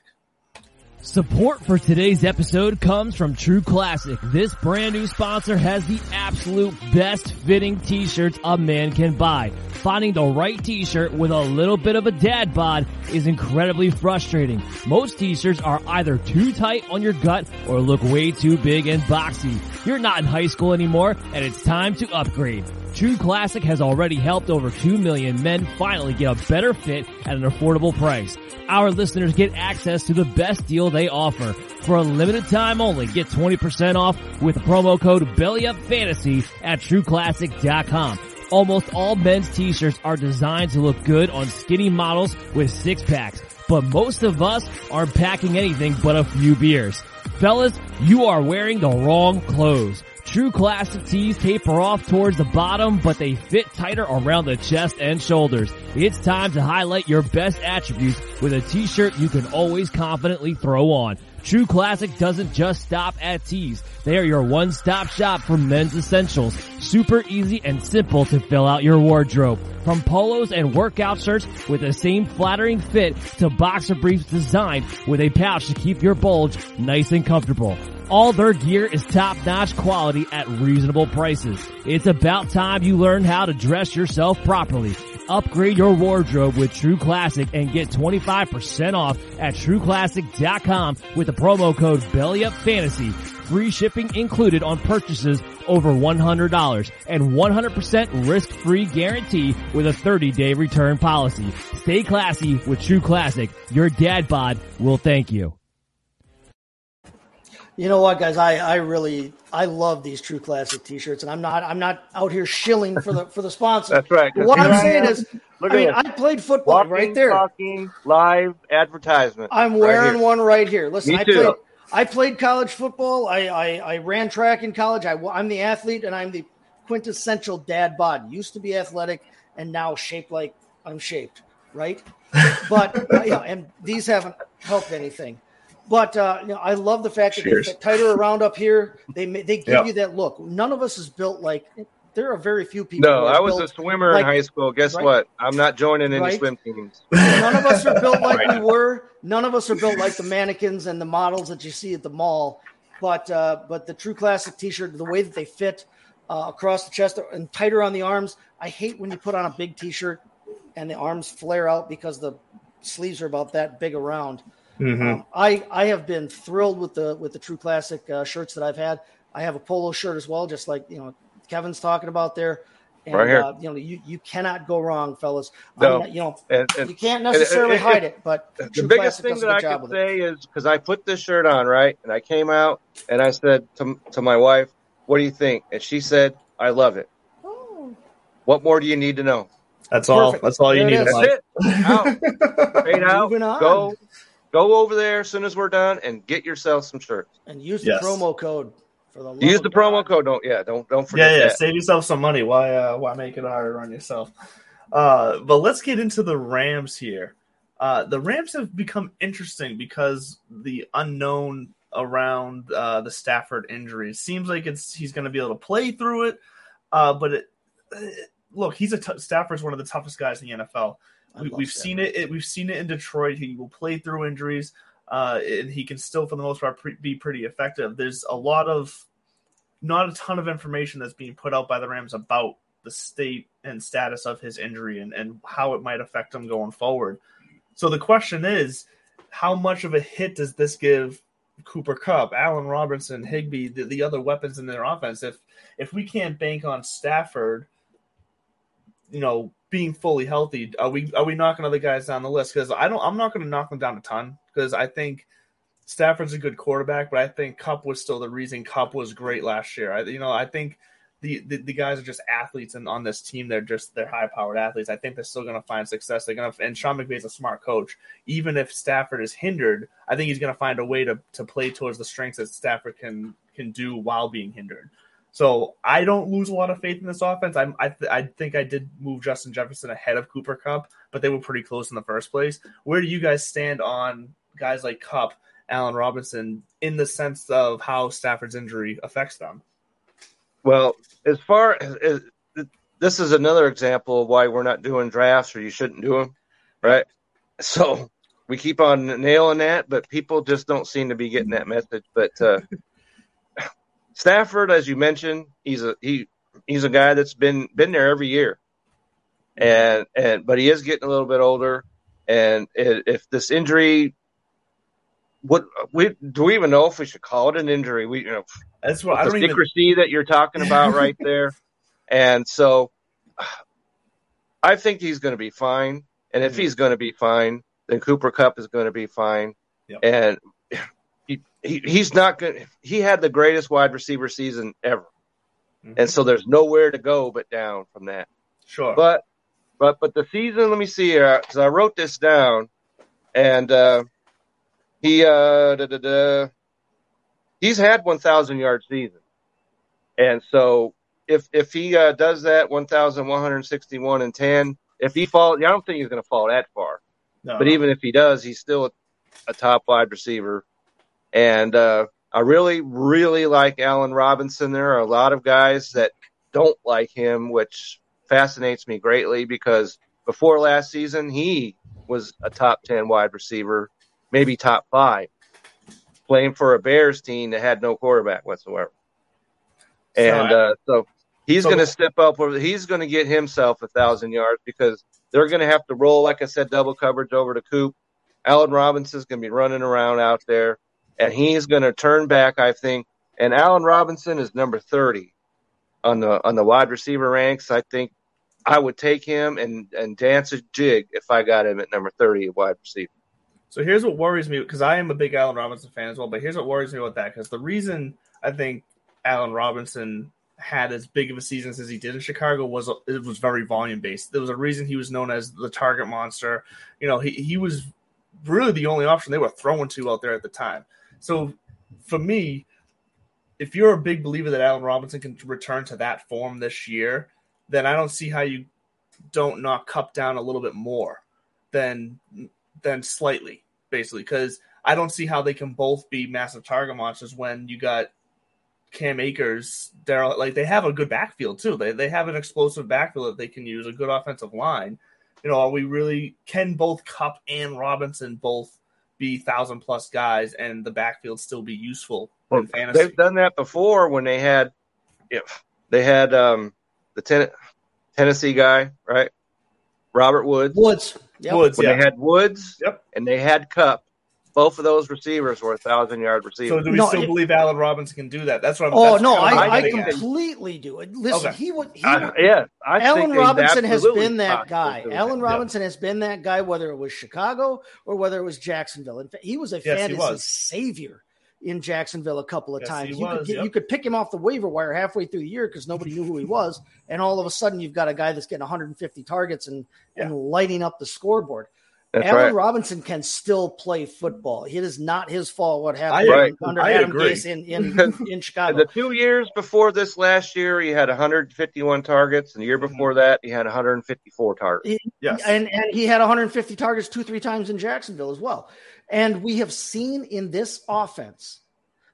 Support for today's episode comes from True Classic. This brand new sponsor has the absolute best fitting t-shirts a man can buy. Finding the right t-shirt with a little bit of a dad bod is incredibly frustrating. Most t-shirts are either too tight on your gut or look way too big and boxy. You're not in high school anymore and it's time to upgrade. True Classic has already helped over 2 million men finally get a better fit at an affordable price. Our listeners get access to the best deal they offer. For a limited time only, get 20% off with the promo code BELLYUPFANTASY at TrueClassic.com. Almost all men's t-shirts are designed to look good on skinny models with six packs, but most of us aren't packing anything but a few beers. Fellas, you are wearing the wrong clothes. True classic tees taper off towards the bottom, but they fit tighter around the chest and shoulders. It's time to highlight your best attributes with a t-shirt you can always confidently throw on. True Classic doesn't just stop at tees. They are your one-stop shop for men's essentials. Super easy and simple to fill out your wardrobe. From polos and workout shirts with the same flattering fit to boxer briefs designed with a pouch to keep your bulge nice and comfortable. All their gear is top-notch quality at reasonable prices. It's about time you learn how to dress yourself properly. Upgrade your wardrobe with True Classic and get 25% off at trueclassic.com with the promo code BELLYUPFANTASY. Free shipping included on purchases over $100 and 100% risk-free guarantee with a 30-day return policy. Stay classy with True Classic. Your dad bod will thank you. You know what, guys? I, I really I love these True Classic T-shirts, and I'm not I'm not out here shilling for the for the sponsor. That's right. What I'm saying is, Look I mean, at I played football Walking, right there. talking, live advertisement. I'm wearing here. one right here. Listen, Me I too. played I played college football. I, I I ran track in college. I, I'm the athlete, and I'm the quintessential dad bod. Used to be athletic, and now shaped like I'm shaped, right? But you know, and these haven't helped anything. But uh, you know, I love the fact that Cheers. they fit tighter around up here. They they give Yeah. you that look. None of us is built like. There are very few people. No, I was a swimmer like- in high school. Guess right? what? I'm not joining any Right? swim teams. None of us are built like Right. we were. None of us are built like the mannequins and the models that you see at the mall. But uh, but the True Classic T-shirt, the way that they fit uh, across the chest and tighter on the arms. I hate when you put on a big T-shirt and the arms flare out because the sleeves are about that big around. Mm-hmm. Um, I I have been thrilled with the with the True Classic uh, shirts that I've had. I have a polo shirt as well, just like you know Kevin's talking about there. And, Right here. Uh, you know, you, you cannot go wrong, fellas. No. I'm not- you know, And, and you can't necessarily and- and- hide it, but the True biggest Classic thing does that I good job could with it. say is because I put this shirt on, right? And I came out and I said to, to my wife, What do you think? And she said, I love it. Oh. What more do you need to know? That's all. That's all you There need. it in That's it. Out. Fade out. Go. Go over there as soon as we're done and get yourself some shirts. And use the Yes. promo code for the love Use of the promo God. code. Don't yeah. Don't don't forget Yeah, yeah. that. Save yourself some money. Why? Uh, why make it harder on yourself? Uh, but let's get into the Rams here. Uh, the Rams have become interesting because the unknown around uh, the Stafford injury It seems like it's he's going to be able to play through it. Uh, but it, it- look, he's a t- Stafford's one of the toughest guys in the NFL. We, we've seen it, it. We've seen it in Detroit. He will play through injuries, uh, and he can still, for the most part, pre- be pretty effective. There's a lot of, not a ton of information that's being put out by the Rams about the state and status of his injury and, and how it might affect him going forward. So the question is, how much of a hit does this give Cooper Kupp, Allen Robinson, Higbee, the, the other weapons in their offense? If if we can't bank on Stafford, you know, being fully healthy, are we are we knocking other guys down the list? Because I don't, I'm not going to knock them down a ton because I think Stafford's a good quarterback, but I think Kupp was still the reason Kupp was great last year. I, you know, I think the, the the guys are just athletes, and on this team, they're just they're high powered athletes. I think they're still going to find success. They're going to, and Sean McVay's a smart coach. Even if Stafford is hindered, I think he's going to find a way to to play towards the strengths that Stafford can can do while being hindered. So I don't lose a lot of faith in this offense. I'm, I th- I think I did move Justin Jefferson ahead of Cooper Kupp, but they were pretty close in the first place. Where do you guys stand on guys like Kupp, Allen Robinson, in the sense of how Stafford's injury affects them? Well, as far as, as this is another example of why we're not doing drafts or you shouldn't do them, right? So we keep on nailing that, but people just don't seem to be getting that message. But uh, Stafford, as you mentioned, he's a he he's a guy that's been been there every year, and and but he is getting a little bit older, and if this injury. What we do we even know if we should call it an injury? We you know That's what I don't even. secrecy that you're talking about right there. And so I think he's going to be fine. And if Mhm. he's going to be fine, then Cooper Kupp is going to be fine. Yep. And he, he he's not going he had the greatest wide receiver season ever. Mhm. And so there's nowhere to go but down from that. Sure, But but but the season, let me see here cuz I wrote this down and uh he uh da, da, da, he's had 1000 yard season. And so if if he uh, does that 1161 and 10, if he falls, I don't think he's going to fall that far. no, But even if he does, he's still a, a top wide receiver. And uh, I really, really like Allen Robinson. There are a lot of guys that don't like him, which fascinates me greatly because before last season, he was a top 10 wide receiver, maybe top five, playing for a Bears team that had no quarterback whatsoever. And So I- uh, so he's So- going to step up. Over, he's going to get himself a thousand yards because they're going to have to roll, like I said, double coverage over to Coop. Allen Robinson's going to be running around out there, and he's going to turn back, I think. And Allen Robinson is number thirty on the on the wide receiver ranks. I think I would take him and and dance a jig if I got him at number thirty at wide receiver. So here's what worries me because I am a big Allen Robinson fan as well. But here's what worries me about that because the reason I think Allen Robinson had as big of a season as he did in Chicago was it was very volume based. There was a reason he was known as the target monster. You know, he he was really the only option they were throwing to out there at the time. So for me, if you're a big believer that Allen Robinson can return to that form this year, then I don't see how you don't knock Kupp down a little bit more than than slightly, basically, because I don't see how they can both be massive target monsters when you got Cam Akers, Darrell. Like they have a good backfield too. They they have an explosive backfield that they can use, a good offensive line. You know, are we really can both Kupp and Robinson both be thousand plus guys and the backfield still be useful in fantasy? They've done that before when they had, if they had um, the ten, Tennessee guy, right? Robert Woods. Woods. Yep. Woods, When yeah. they had Woods Yep. and they had Kupp, both of those receivers were a thousand yard So receivers. do we No, still it- believe Allen Robinson can do that? That's what I'm. Oh no, kind of what I, I'm at. completely do it. Listen, Okay. he would. He I, would yeah, I Allen think Robinson has been that guy. to Allen that. Robinson has been that guy, whether it was Chicago or whether it was Jacksonville. In fact, he was a Yes, fantasy was. savior in Jacksonville a couple of Yes, times. he You could get, yep. you could pick him off the waiver wire halfway through the year because nobody knew who he was, and all of a sudden you've got a guy that's getting 150 targets and and lighting up the scoreboard. That's Allen right. Robinson can still play football. It is not his fault what happened Right. under I Adam agree. Gase in in, in Chicago. The two years before this last year, he had 151 targets, and the year before that, he had 154 targets. Yes. and and he had 150 targets two three times in Jacksonville as well. And we have seen in this offense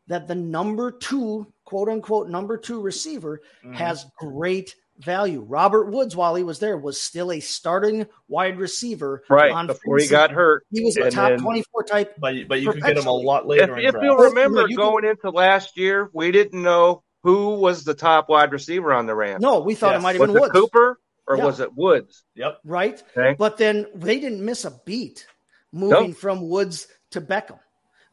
that the number two quote unquote number two receiver Mhm. has great value. Robert Woods, while he was there, was still a starting wide receiver. Right on before he got hurt. He was a top then- 24 type. but but you could get him a lot later. in if you'll remember, No, you can- going into last year, we didn't know who was the top wide receiver on the Rams. No, we thought Yes. it might have was been Woods, Cooper or Yeah. was it Woods? Yep. right? Okay. But then they didn't miss a beat moving Nope. from Woods to Beckham.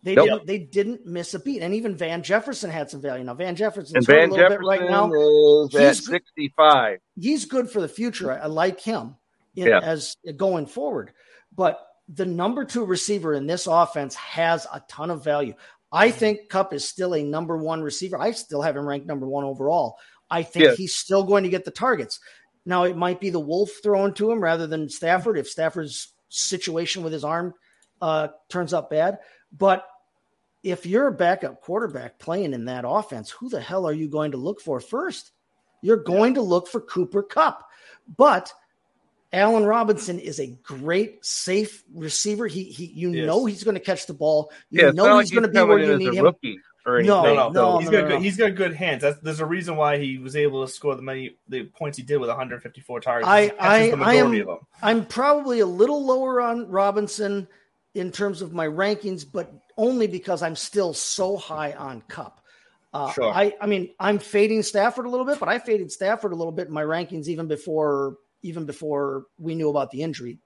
They Nope. didn't. They didn't miss a beat, and even Van Jefferson had some value. Now Van Jefferson's And Van a little Jefferson bit right now. is He's good. 65. He's good for the future. I, I like him in, Yeah. as going forward. But the number two receiver in this offense has a ton of value. I think Kupp is still a number one receiver. I still have him ranked number one overall. I think he's still going to get the targets. Now it might be the Wolf thrown to him rather than Stafford if Stafford's situation with his arm uh, turns out bad. But if you're a backup quarterback playing in that offense, who the hell are you going to look for first? You're going to look for Cooper Kupp. But Allen Robinson is a great, safe receiver. He, he you Yes. know he's going to catch the ball. You Yeah, it's not know like he's going to be coming where in you need him. rookie No. No, no, no, he's no, got no, good. no. He's got good hands. That's there's a reason why he was able to score the many the points he did with 154 targets. I- I- the I am- of them. I'm probably a little lower on Robinson in terms of my rankings, but only because I'm still so high on Kupp. Uh, Sure. I, I mean, I'm fading Stafford a little bit, but I faded Stafford a little bit in my rankings even before even before we knew about the injury.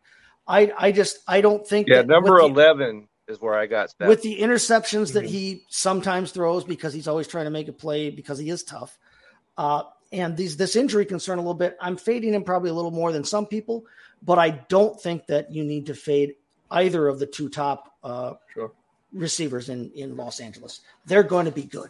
I, I just I don't think Yeah, that number the- 11 is where I got Stafford. with the interceptions that Mhm. he sometimes throws because he's always trying to make a play because he is tough. Uh, and these this injury concern a little bit. I'm fading him probably a little more than some people, but I don't think that you need to fade either of the two top uh, Sure. receivers in in Los Angeles. They're going to be good.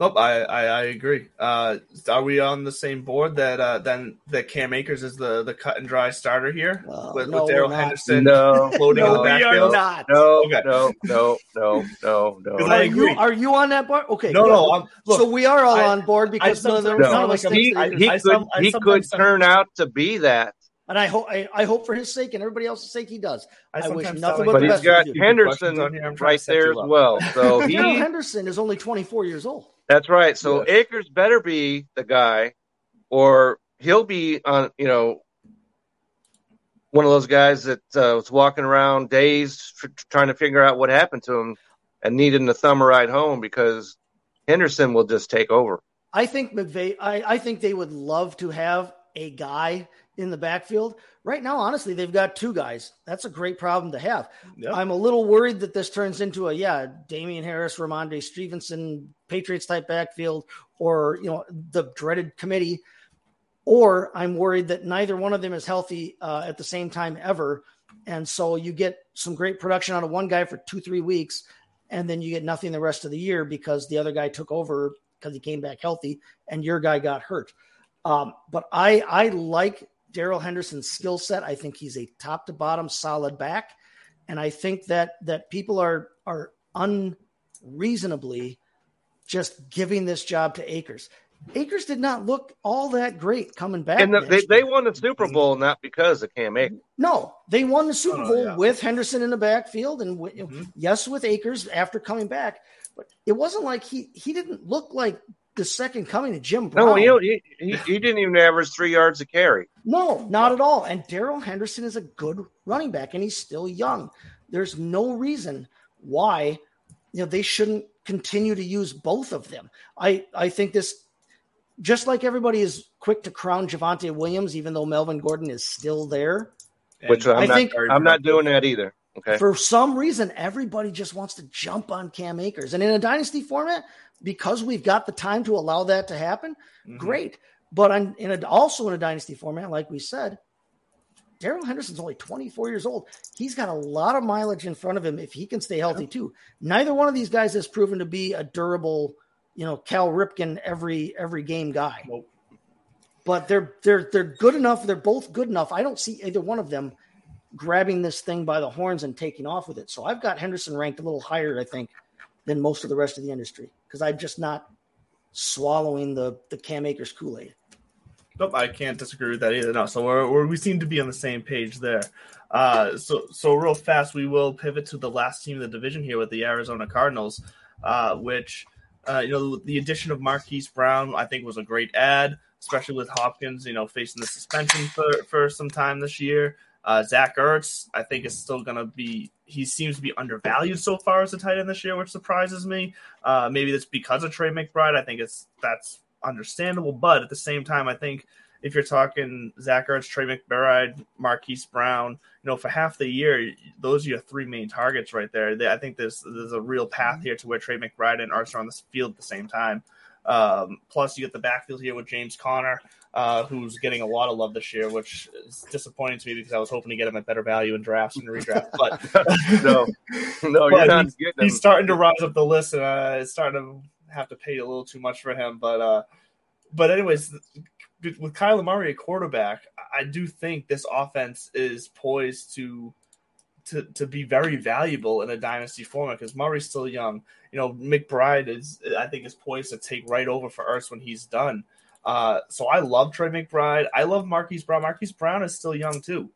Nope, I, I, I agree. Uh, are we on the same board that uh, then that Cam Akers is the, the cut and dry starter here Uh, with, no, with Darrell. Henderson no, floating in No, the we are not. no, Okay. no, no, no, no, no. 'Cause I Are agree. you are you on that board? Okay, No, good. no. I'm, look, so we are all I- on board because I none of, the, sometimes none of No, us like think he, I- he I could some- I he could turn out to be that, and I hope I, I hope for his sake and everybody else's sake he does. I, wish nothing but but the he's best got for you. Henderson Questions on here, I'm trying right there as well. So Darrell he Henderson is only 24 years old. That's right. So Akers better be the guy, or he'll be on. You know, one of those guys that uh, was walking around dazed, tr- trying to figure out what happened to him, and needing to thumb a ride home because Henderson will just take over. I think McVay. I, I think they would love to have a guy in the backfield. Right now, honestly, they've got two guys. That's a great problem to have. Yep. I'm a little worried that this turns into a yeah, Damien Harris, Rhamondre Stevenson, Patriots type backfield, or you know the dreaded committee. Or I'm worried that neither one of them is healthy uh, at the same time ever, and so you get some great production out of one guy for two three weeks, and then you get nothing the rest of the year because the other guy took over because he came back healthy and your guy got hurt. Um, but I I like Darrell Henderson's skill set. I think he's a top to bottom solid back, and I think that that people are are unreasonably just giving this job to Akers. Akers did not look all that great coming back. And the, they they won the Super Bowl not because of Cam Akers. No, they won the Super Oh, Bowl yeah. with Henderson in the backfield, and wi- Mhm. yes, with Akers after coming back. But it wasn't like he he didn't look like the second coming of Jim Brown. No, he, he he didn't even average three yards a carry. No, not at all. And Darrell Henderson is a good running back, and he's still young. There's no reason why you know, they shouldn't continue to use both of them. I, I think this, just like everybody is quick to crown Javonte Williams, even though Melvin Gordon is still there. Which I'm I not. think- I'm not doing that either. Okay. For some reason, everybody just wants to jump on Cam Akers. And in a dynasty format, because we've got the time to allow that to happen, Mhm. great. But on, in a, also in a dynasty format, like we said, Darrell Henderson's only 24 years old. He's got a lot of mileage in front of him if he can stay healthy too. Neither one of these guys has proven to be a durable, you know, Cal Ripken every every game guy. Nope. But they're they're they're good enough. They're both good enough. I don't see either one of them grabbing this thing by the horns and taking off with it. So I've got Henderson ranked a little higher, I think, than most of the rest of the industry because I'm just not swallowing the the Cam Akers Kool Aid. Nope, I can't disagree with that either. No, so we're, we're we seem to be on the same page there. Uh, so so real fast, we will pivot to the last team of the division here with the Arizona Cardinals, uh, which uh, you know the addition of Marquise Brown I think was a great ad, especially with Hopkins you know facing the suspension for for some time this year. Uh, Zach Ertz I think is still going to be he seems to be undervalued so far as a tight end this year, which surprises me. Uh, maybe that's because of Trey McBride. I think it's that's understandable, but at the same time, I think if you're talking Zach Ertz, Trey McBride, Marquise Brown, you know, for half the year, those are your three main targets right there. They, I think there's there's a real path here to where Trey McBride and Ertz are on the field at the same time. Um, plus, you get the backfield here with James Conner, uh, who's getting a lot of love this year, which is disappointing to me because I was hoping to get him at better value in drafts and redraft. But no, no, But you're not he's- he's starting to rise up the list, and uh, it's starting to have to pay a little too much for him. But uh, but anyways, with Kyler Murray at quarterback, I do think this offense is poised to to to be very valuable in a dynasty format because Murray's still young. You know, McBride is I think is poised to take right over for Ertz when he's done. Uh, so I love Trey McBride. I love Marquise Brown. Marquise Brown is still young too,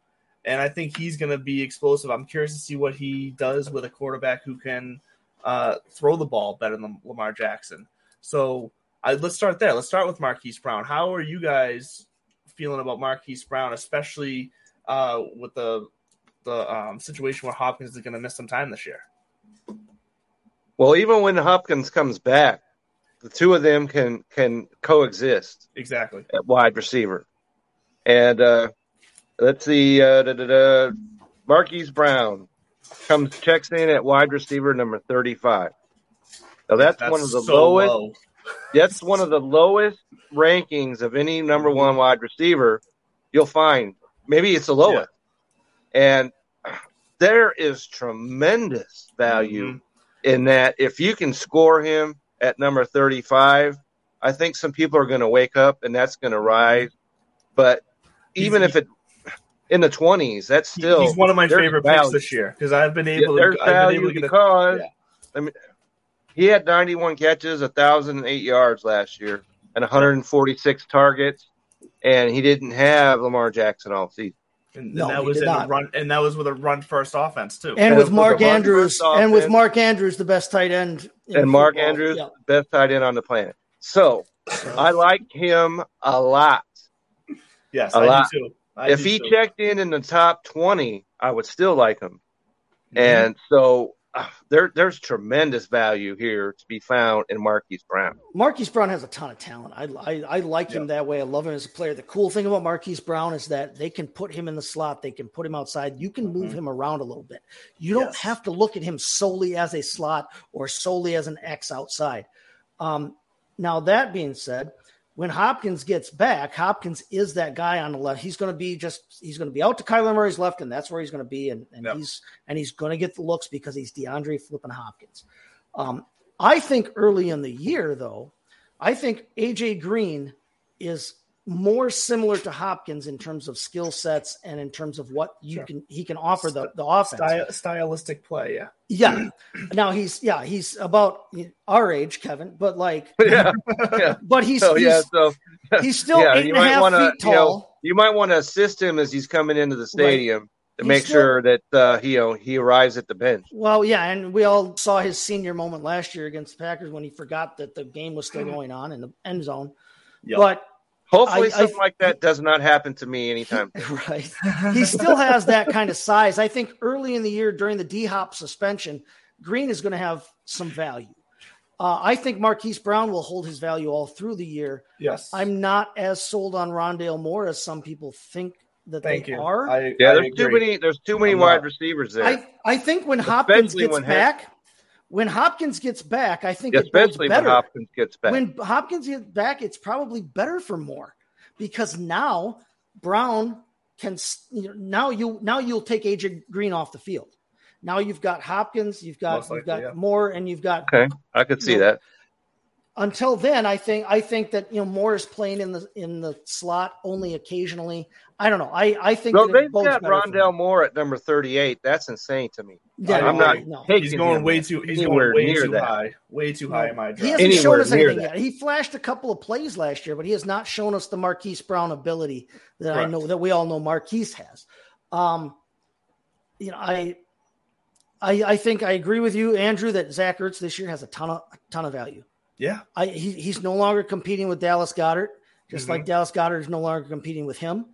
and I think he's going to be explosive. I'm curious to see what he does with a quarterback who can uh, throw the ball better than Lamar Jackson. So I, let's start there. Let's start with Marquise Brown. How are you guys feeling about Marquise Brown, especially uh, with the the um, situation where Hopkins is going to miss some time this year? Well, even when Hopkins comes back, the two of them can can coexist Exactly. at wide receiver. And uh, let's see, uh, da, da, da, Marquise Brown comes checks in at wide receiver number thirty-five. Now that's, one of the so lowest. low. That's one of the lowest rankings of any number one wide receiver you'll find. Maybe it's the lowest. And there is tremendous value Mhm. in that if you can score him at number 35, I think some people are going to wake up and that's going to rise. But even He's- if it in the 20s, that's still he's one of my favorite value. picks this year because I've been able there's to. I've been value able to get a, because yeah. I mean he had 91 catches, 1,008 yards last year, and 146 targets, and he didn't have Lamar Jackson all season. And, No, and that he was did in a run, and that was with a run first offense too. And And with with Mark Andrews, first and with Mark Andrews, the best tight end, in And Mark football. Andrews, Yeah. best tight end on the planet. So I like him a lot. yes, a I lot. do too. I if do he too. checked in in the top 20, I would still like him. Mm-hmm. And so there, there's tremendous value here to be found in Marquise Brown. Marquise Brown has a ton of talent. I, I, I like him that way. I love him as a player. The cool thing about Marquise Brown is that they can put him in the slot. They can put him outside. You can move him around a little bit. You don't have to look at him solely as a slot or solely as an X outside. Um, now, that being said, when Hopkins gets back, Hopkins is that guy on the left. He's going to be just he's going to be out to Kyler Murray's left, and that's where he's going to be. And, and Yep. he's and he's going to get the looks because he's DeAndre flipping Hopkins. Um, I think early in the year, though, I think AJ Green is more similar to Hopkins in terms of skill sets and in terms of what you Sure. can he can offer the, the offense. Sty- stylistic play, yeah. Yeah. Now he's yeah, he's about our age, Kevin, but like yeah. yeah. but he's So, yeah. he's, So, he's still yeah, eight you might want to, feet you tall. know, you might want to assist him as he's coming into the stadium to He's make still- sure that uh, he, you know, he arrives at the bench. Well, yeah, and we all saw his senior moment last year against the Packers when he forgot that the game was still going on in the end zone. Yep. But Hopefully, I- I- something like that does not happen to me anytime. right. He still has that kind of size. I think early in the year during the D Hop suspension, Green is going to have some value. Uh, I think Marquise Brown will hold his value all through the year. Yes. I'm not as sold on Rondale Moore as some people think that Thank they you. are. I, Yeah, I there's too many. There's too many I'm wide not. receivers there. I, I think when Hopkins Especially gets when Hop- back, when Hopkins gets back, I think it bodes especially when. Hopkins gets back. When Hopkins gets back, it's probably better for Moore because now Brown can you know, now you now you'll take AJ Green off the field. Now you've got Hopkins, you've got you've got yeah. Moore, and you've got okay, I could see you know, that. Until then, I think I think that you know Moore is playing in the in the slot only occasionally. I don't know. I I think No, that it they've got Rondale him. Moore at number 38. That's insane to me. Yeah, I'm not no. He's going way too. He's going way near too that. high. Way too high in my He draft. hasn't shown us anything that. yet. He flashed a couple of plays last year, but he has not shown us the Marquise Brown ability that I know that we all know Marquise has. Um, you know, I, I, I think I agree with you, Andrew, that Zach Ertz this year has a ton of a ton of value. Yeah. I he, he's no longer competing with Dallas Goedert, just Mhm. like Dallas Goedert is no longer competing with him.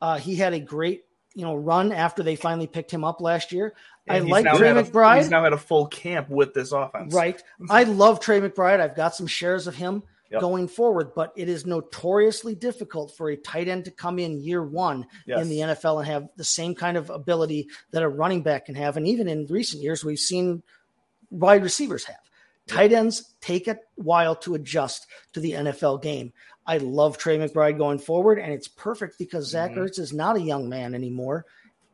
Uh, he had a great you know run after they finally picked him up last year. I And he's like Trey a- McBride. He's now had a full camp with this offense. Right. I love Trey McBride. I've got some shares of him Yep. going forward, but it is notoriously difficult for a tight end to come in year one Yes. in the NFL and have the same kind of ability that a running back can have. And even in recent years, we've seen wide receivers have. Tight ends take a while to adjust to the NFL game. I love Trey McBride going forward, and it's perfect because Zach Mhm. Ertz is not a young man anymore.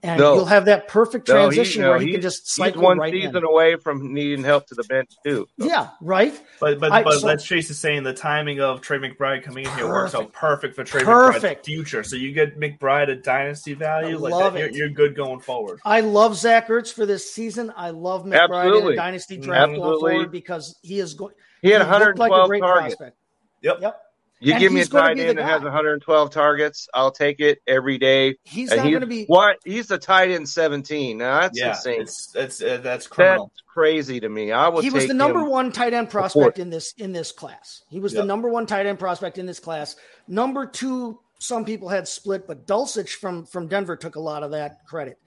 And No. you'll have that perfect No, he- transition no, where he he's- can just He's cycle one right season in. away from needing help to the bench too. So, Yeah, right. But but I- but so- that's Chase is saying the timing of Trey McBride coming in here works out perfect for Trey Perfect. McBride's future. So you get McBride a dynasty value, I like love that, you're, it. you're good going forward. I love Zach Ertz for this season. I love McBride in Absolutely. a dynasty draft going forward because he is going. He had looked like a 112 great targets. prospect. Yep. Yep. You And give me a tight end the that has 112 targets, I'll take it every day. He's And not going to be. what? He's the tight end 17. Now that's Yeah, insane. it's it's uh, that's That's crazy to me. I would. He was take the number one tight end prospect in this in this class. He was Yep. the number one tight end prospect in this class. Number two, some people had split, but Dulcich from from Denver took a lot of that credit.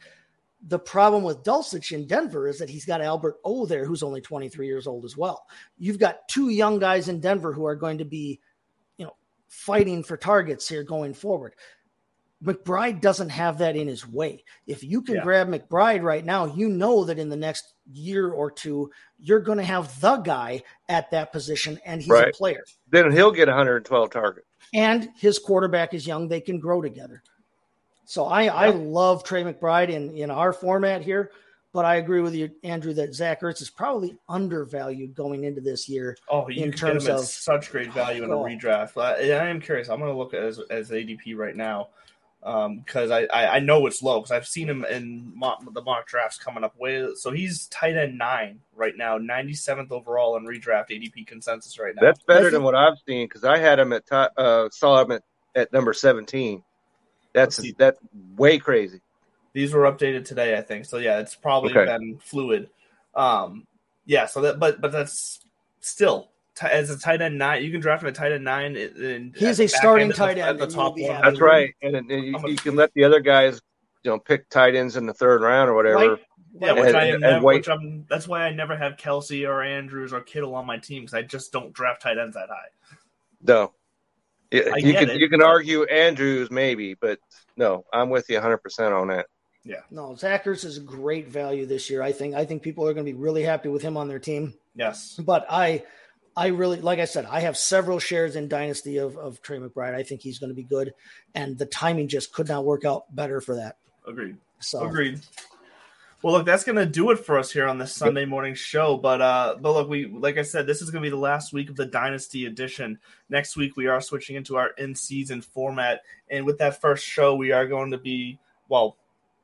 The problem with Dulcich in Denver is that he's got Albert O there, who's only 23 years old as well. You've got two young guys in Denver who are going to be, you know, fighting for targets here going forward. McBride doesn't have that in his way. If you can Yeah. grab McBride right now, you know that in the next year or two, you're going to have the guy at that position, and he's a player. Then he'll get 112 targets. And his quarterback is young; they can grow together. So I, I love Trey McBride in in our format here, but I agree with you, Andrew, that Zach Ertz is probably undervalued going into this year. Oh, you in could get him terms at of- such great value in a Oh. redraft. I, I am curious. I'm going to look at as as ADP right now because I, I I know it's low because I've seen him in mock, the mock drafts coming up way. So he's tight end nine right now, 97th overall in redraft ADP consensus right now. That's better think- than what I've seen because I had him at ti- uh, saw him at, at number 17. That's Let's that's way crazy. These were updated today, I think. So yeah, it's probably Okay. been fluid. Um, yeah. So that, but but that's still t- as a tight end nine. You can draft him at tight end nine. And He's a the back starting end at the- tight at end, the top you'll one. happy. That's right, and, and you, a- you can let the other guys, you know, pick tight ends in the third round or whatever. Right? Yeah, which And- I am. and never, which I'm. That's why I never have Kelce or Andrews or Kittle on my team because I just don't draft tight ends that high. No, Yeah, you can it, you can argue Andrews maybe, but no, I'm with you 100 percent on that. No, Zach Ertz is a great value this year. I think. I think people are going to be really happy with him on their team. Yes. But I, I really, like I said, I have several shares in Dynasty of, of Trey McBride. I think he's going to be good, and the timing just could not work out better for that. Agreed. So Agreed. Well, look, that's gonna do it for us here on this Sunday morning show. But uh, but look, we like I said, this is gonna be the last week of the Dynasty edition. Next week we are switching into our in-season format, and with that first show, we are going to be well,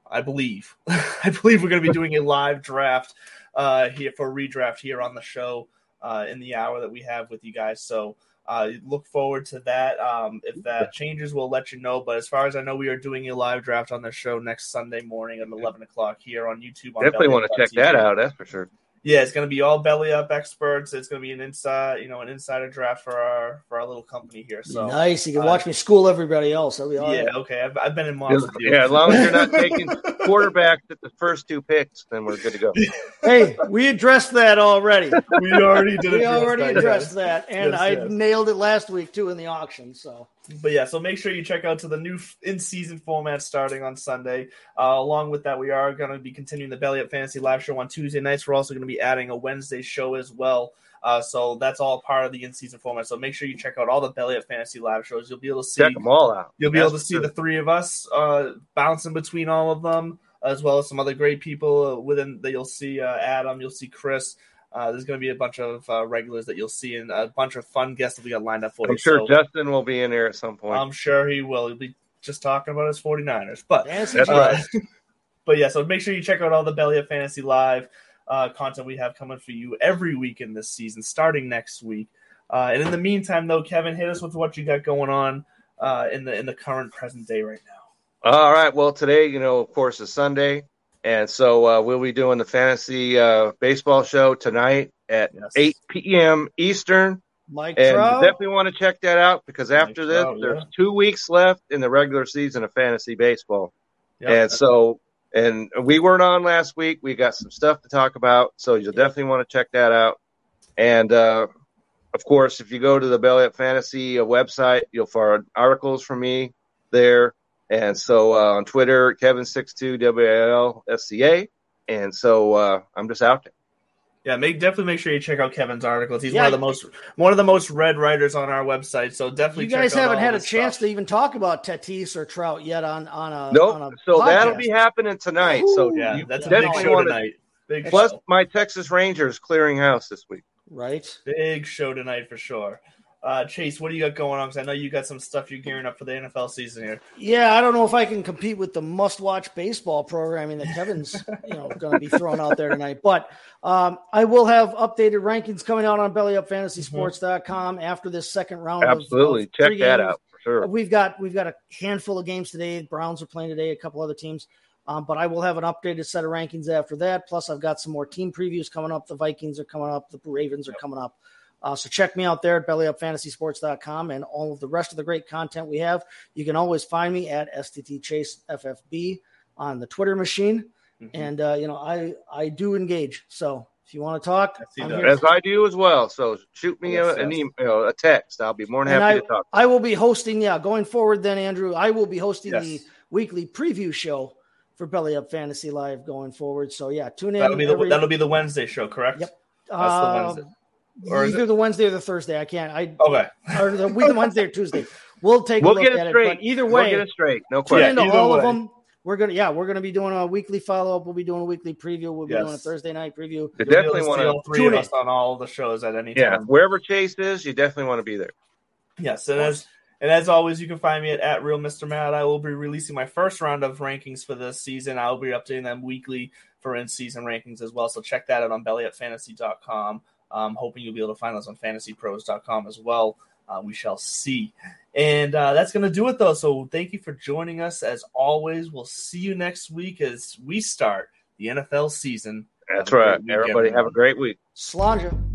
I believe, I believe we're gonna be doing a live draft uh, here for redraft here on the show uh, in the hour that we have with you guys. So. Uh, look forward to that. Um, if that changes, we'll let you know. But as far as I know, we are doing a live draft on the show next Sunday morning at 11 o'clock here on YouTube. On Definitely want to check Belly.tv. that out. That's for sure. Yeah, it's going to be all belly up experts. It's going to be an inside, you know, an insider draft for our for our little company here. So nice. You can uh, watch me school everybody else. That'll be all yeah, right. okay. I've, I've been in mobs with you. Yeah, as long as you're not taking quarterbacks at the first two picks, then we're good to go. Hey, we addressed that already. we already did. We address already addressed yes. that, and Yes, I yes. nailed it last week too in the auction. So But yeah, so make sure you check out to the new in season format starting on Sunday. Uh, along with that, we are going to be continuing the Belly Up Fantasy Live show on Tuesday nights. We're also going to be adding a Wednesday show as well. Uh, so that's all part of the in season format. So make sure you check out all the Belly Up Fantasy Live shows. You'll be able to see Check them all out. You'll be That's able to see for the three of us uh, bouncing between all of them, as well as some other great people within that you'll see. Uh, Adam, you'll see Chris. Uh, there's going to be a bunch of uh, regulars that you'll see, and a bunch of fun guests that we got lined up for I'm you. sure So Justin will be in here at some point. I'm sure he will. He'll be just talking about his 49ers. But That's uh, right. but yeah, so make sure you check out all the Belly of Fantasy Live uh, content we have coming for you every week in this season, starting next week. Uh, and in the meantime, though, Kevin, hit us with what you got going on uh, in the in the current present day right now. All right. Well, today, you know, of course, is Sunday, and so uh, we'll be doing the fantasy uh, baseball show tonight at Yes. 8 p.m. Eastern. Mike And Trout. you definitely want to check that out because after Mike this, Trout, there's yeah. two weeks left in the regular season of fantasy baseball. Yep. And so, and we weren't on last week. We got some stuff to talk about, so you'll definitely want to check that out. And uh, of course, if you go to the Belly Up Fantasy uh, website, you'll find articles from me there. And so uh, on Twitter, Kevin62 WLSCA. And so uh, I'm just out there. Yeah, make definitely make sure you check out Kevin's articles. He's Yeah. one of the most one of the most read writers on our website. So definitely you guys out haven't all had a chance stuff. to even talk about Tatis or Trout yet on on a Nope. on a So that'll be happening tonight. So Yeah, you that's a big definitely show tonight. Big Plus, show. my Texas Rangers clearing house this week. right. Big show tonight for sure. Uh, Chase, what do you got going on? Because I know you got some stuff you're gearing up for the NFL season here. Yeah, I don't know if I can compete with the must-watch baseball programming that Kevin's, you know, going to be throwing out there tonight. But um, I will have updated rankings coming out on BellyUpFantasySports.com after this second round. Absolutely. of Check that games. out for sure. We've got we've got a handful of games today. The Browns are playing today. A couple other teams. Um, but I will have an updated set of rankings after that. Plus, I've got some more team previews coming up. The Vikings are coming up. The Ravens are coming up. Uh, so check me out there at bellyupfantasysports.com and all of the rest of the great content we have. You can always find me at STT Chase FFB on the Twitter machine. Mhm. And uh, you know, I I do engage. So if you want to talk, I see I'm that. here. As I do as well. So shoot me Yes, a, an email, a text. I'll be more than And happy I, to talk. I will be hosting, yeah, going forward then, Andrew, I will be hosting Yes. the weekly preview show for Belly Up Fantasy Live going forward. So yeah, tune in. That'll be the every- that'll be the Wednesday show, correct? Yep. That's uh, the Wednesday. Or is either the Wednesday or the Thursday. I can't. I Okay. or the week Wednesday or Tuesday. We'll take We'll a look get it at straight. it. But either We'll way, get it straight. No tune Yeah, question. into either all of them. We're gonna yeah, we're gonna be doing a weekly follow up. We'll be doing a weekly preview. We'll be Yes. doing a Thursday night preview. You You'll definitely want see to. all three tune of in. us on all the shows at any Yeah, time. wherever Chase is, you definitely want to be there. Yes, and as and as always, you can find me at, at real Mr. Matt. I will be releasing my first round of rankings for this season. I will be updating them weekly for in season rankings as well. So check that out on bellyupfantasy.com. I'm hoping you'll be able to find those on fantasypros.com as well. Uh, we shall see. And uh, that's going to do it, though. So thank you for joining us. As always, we'll see you next week as we start the NFL season. That's Have a great right. week, Everybody have a great week. Slanja.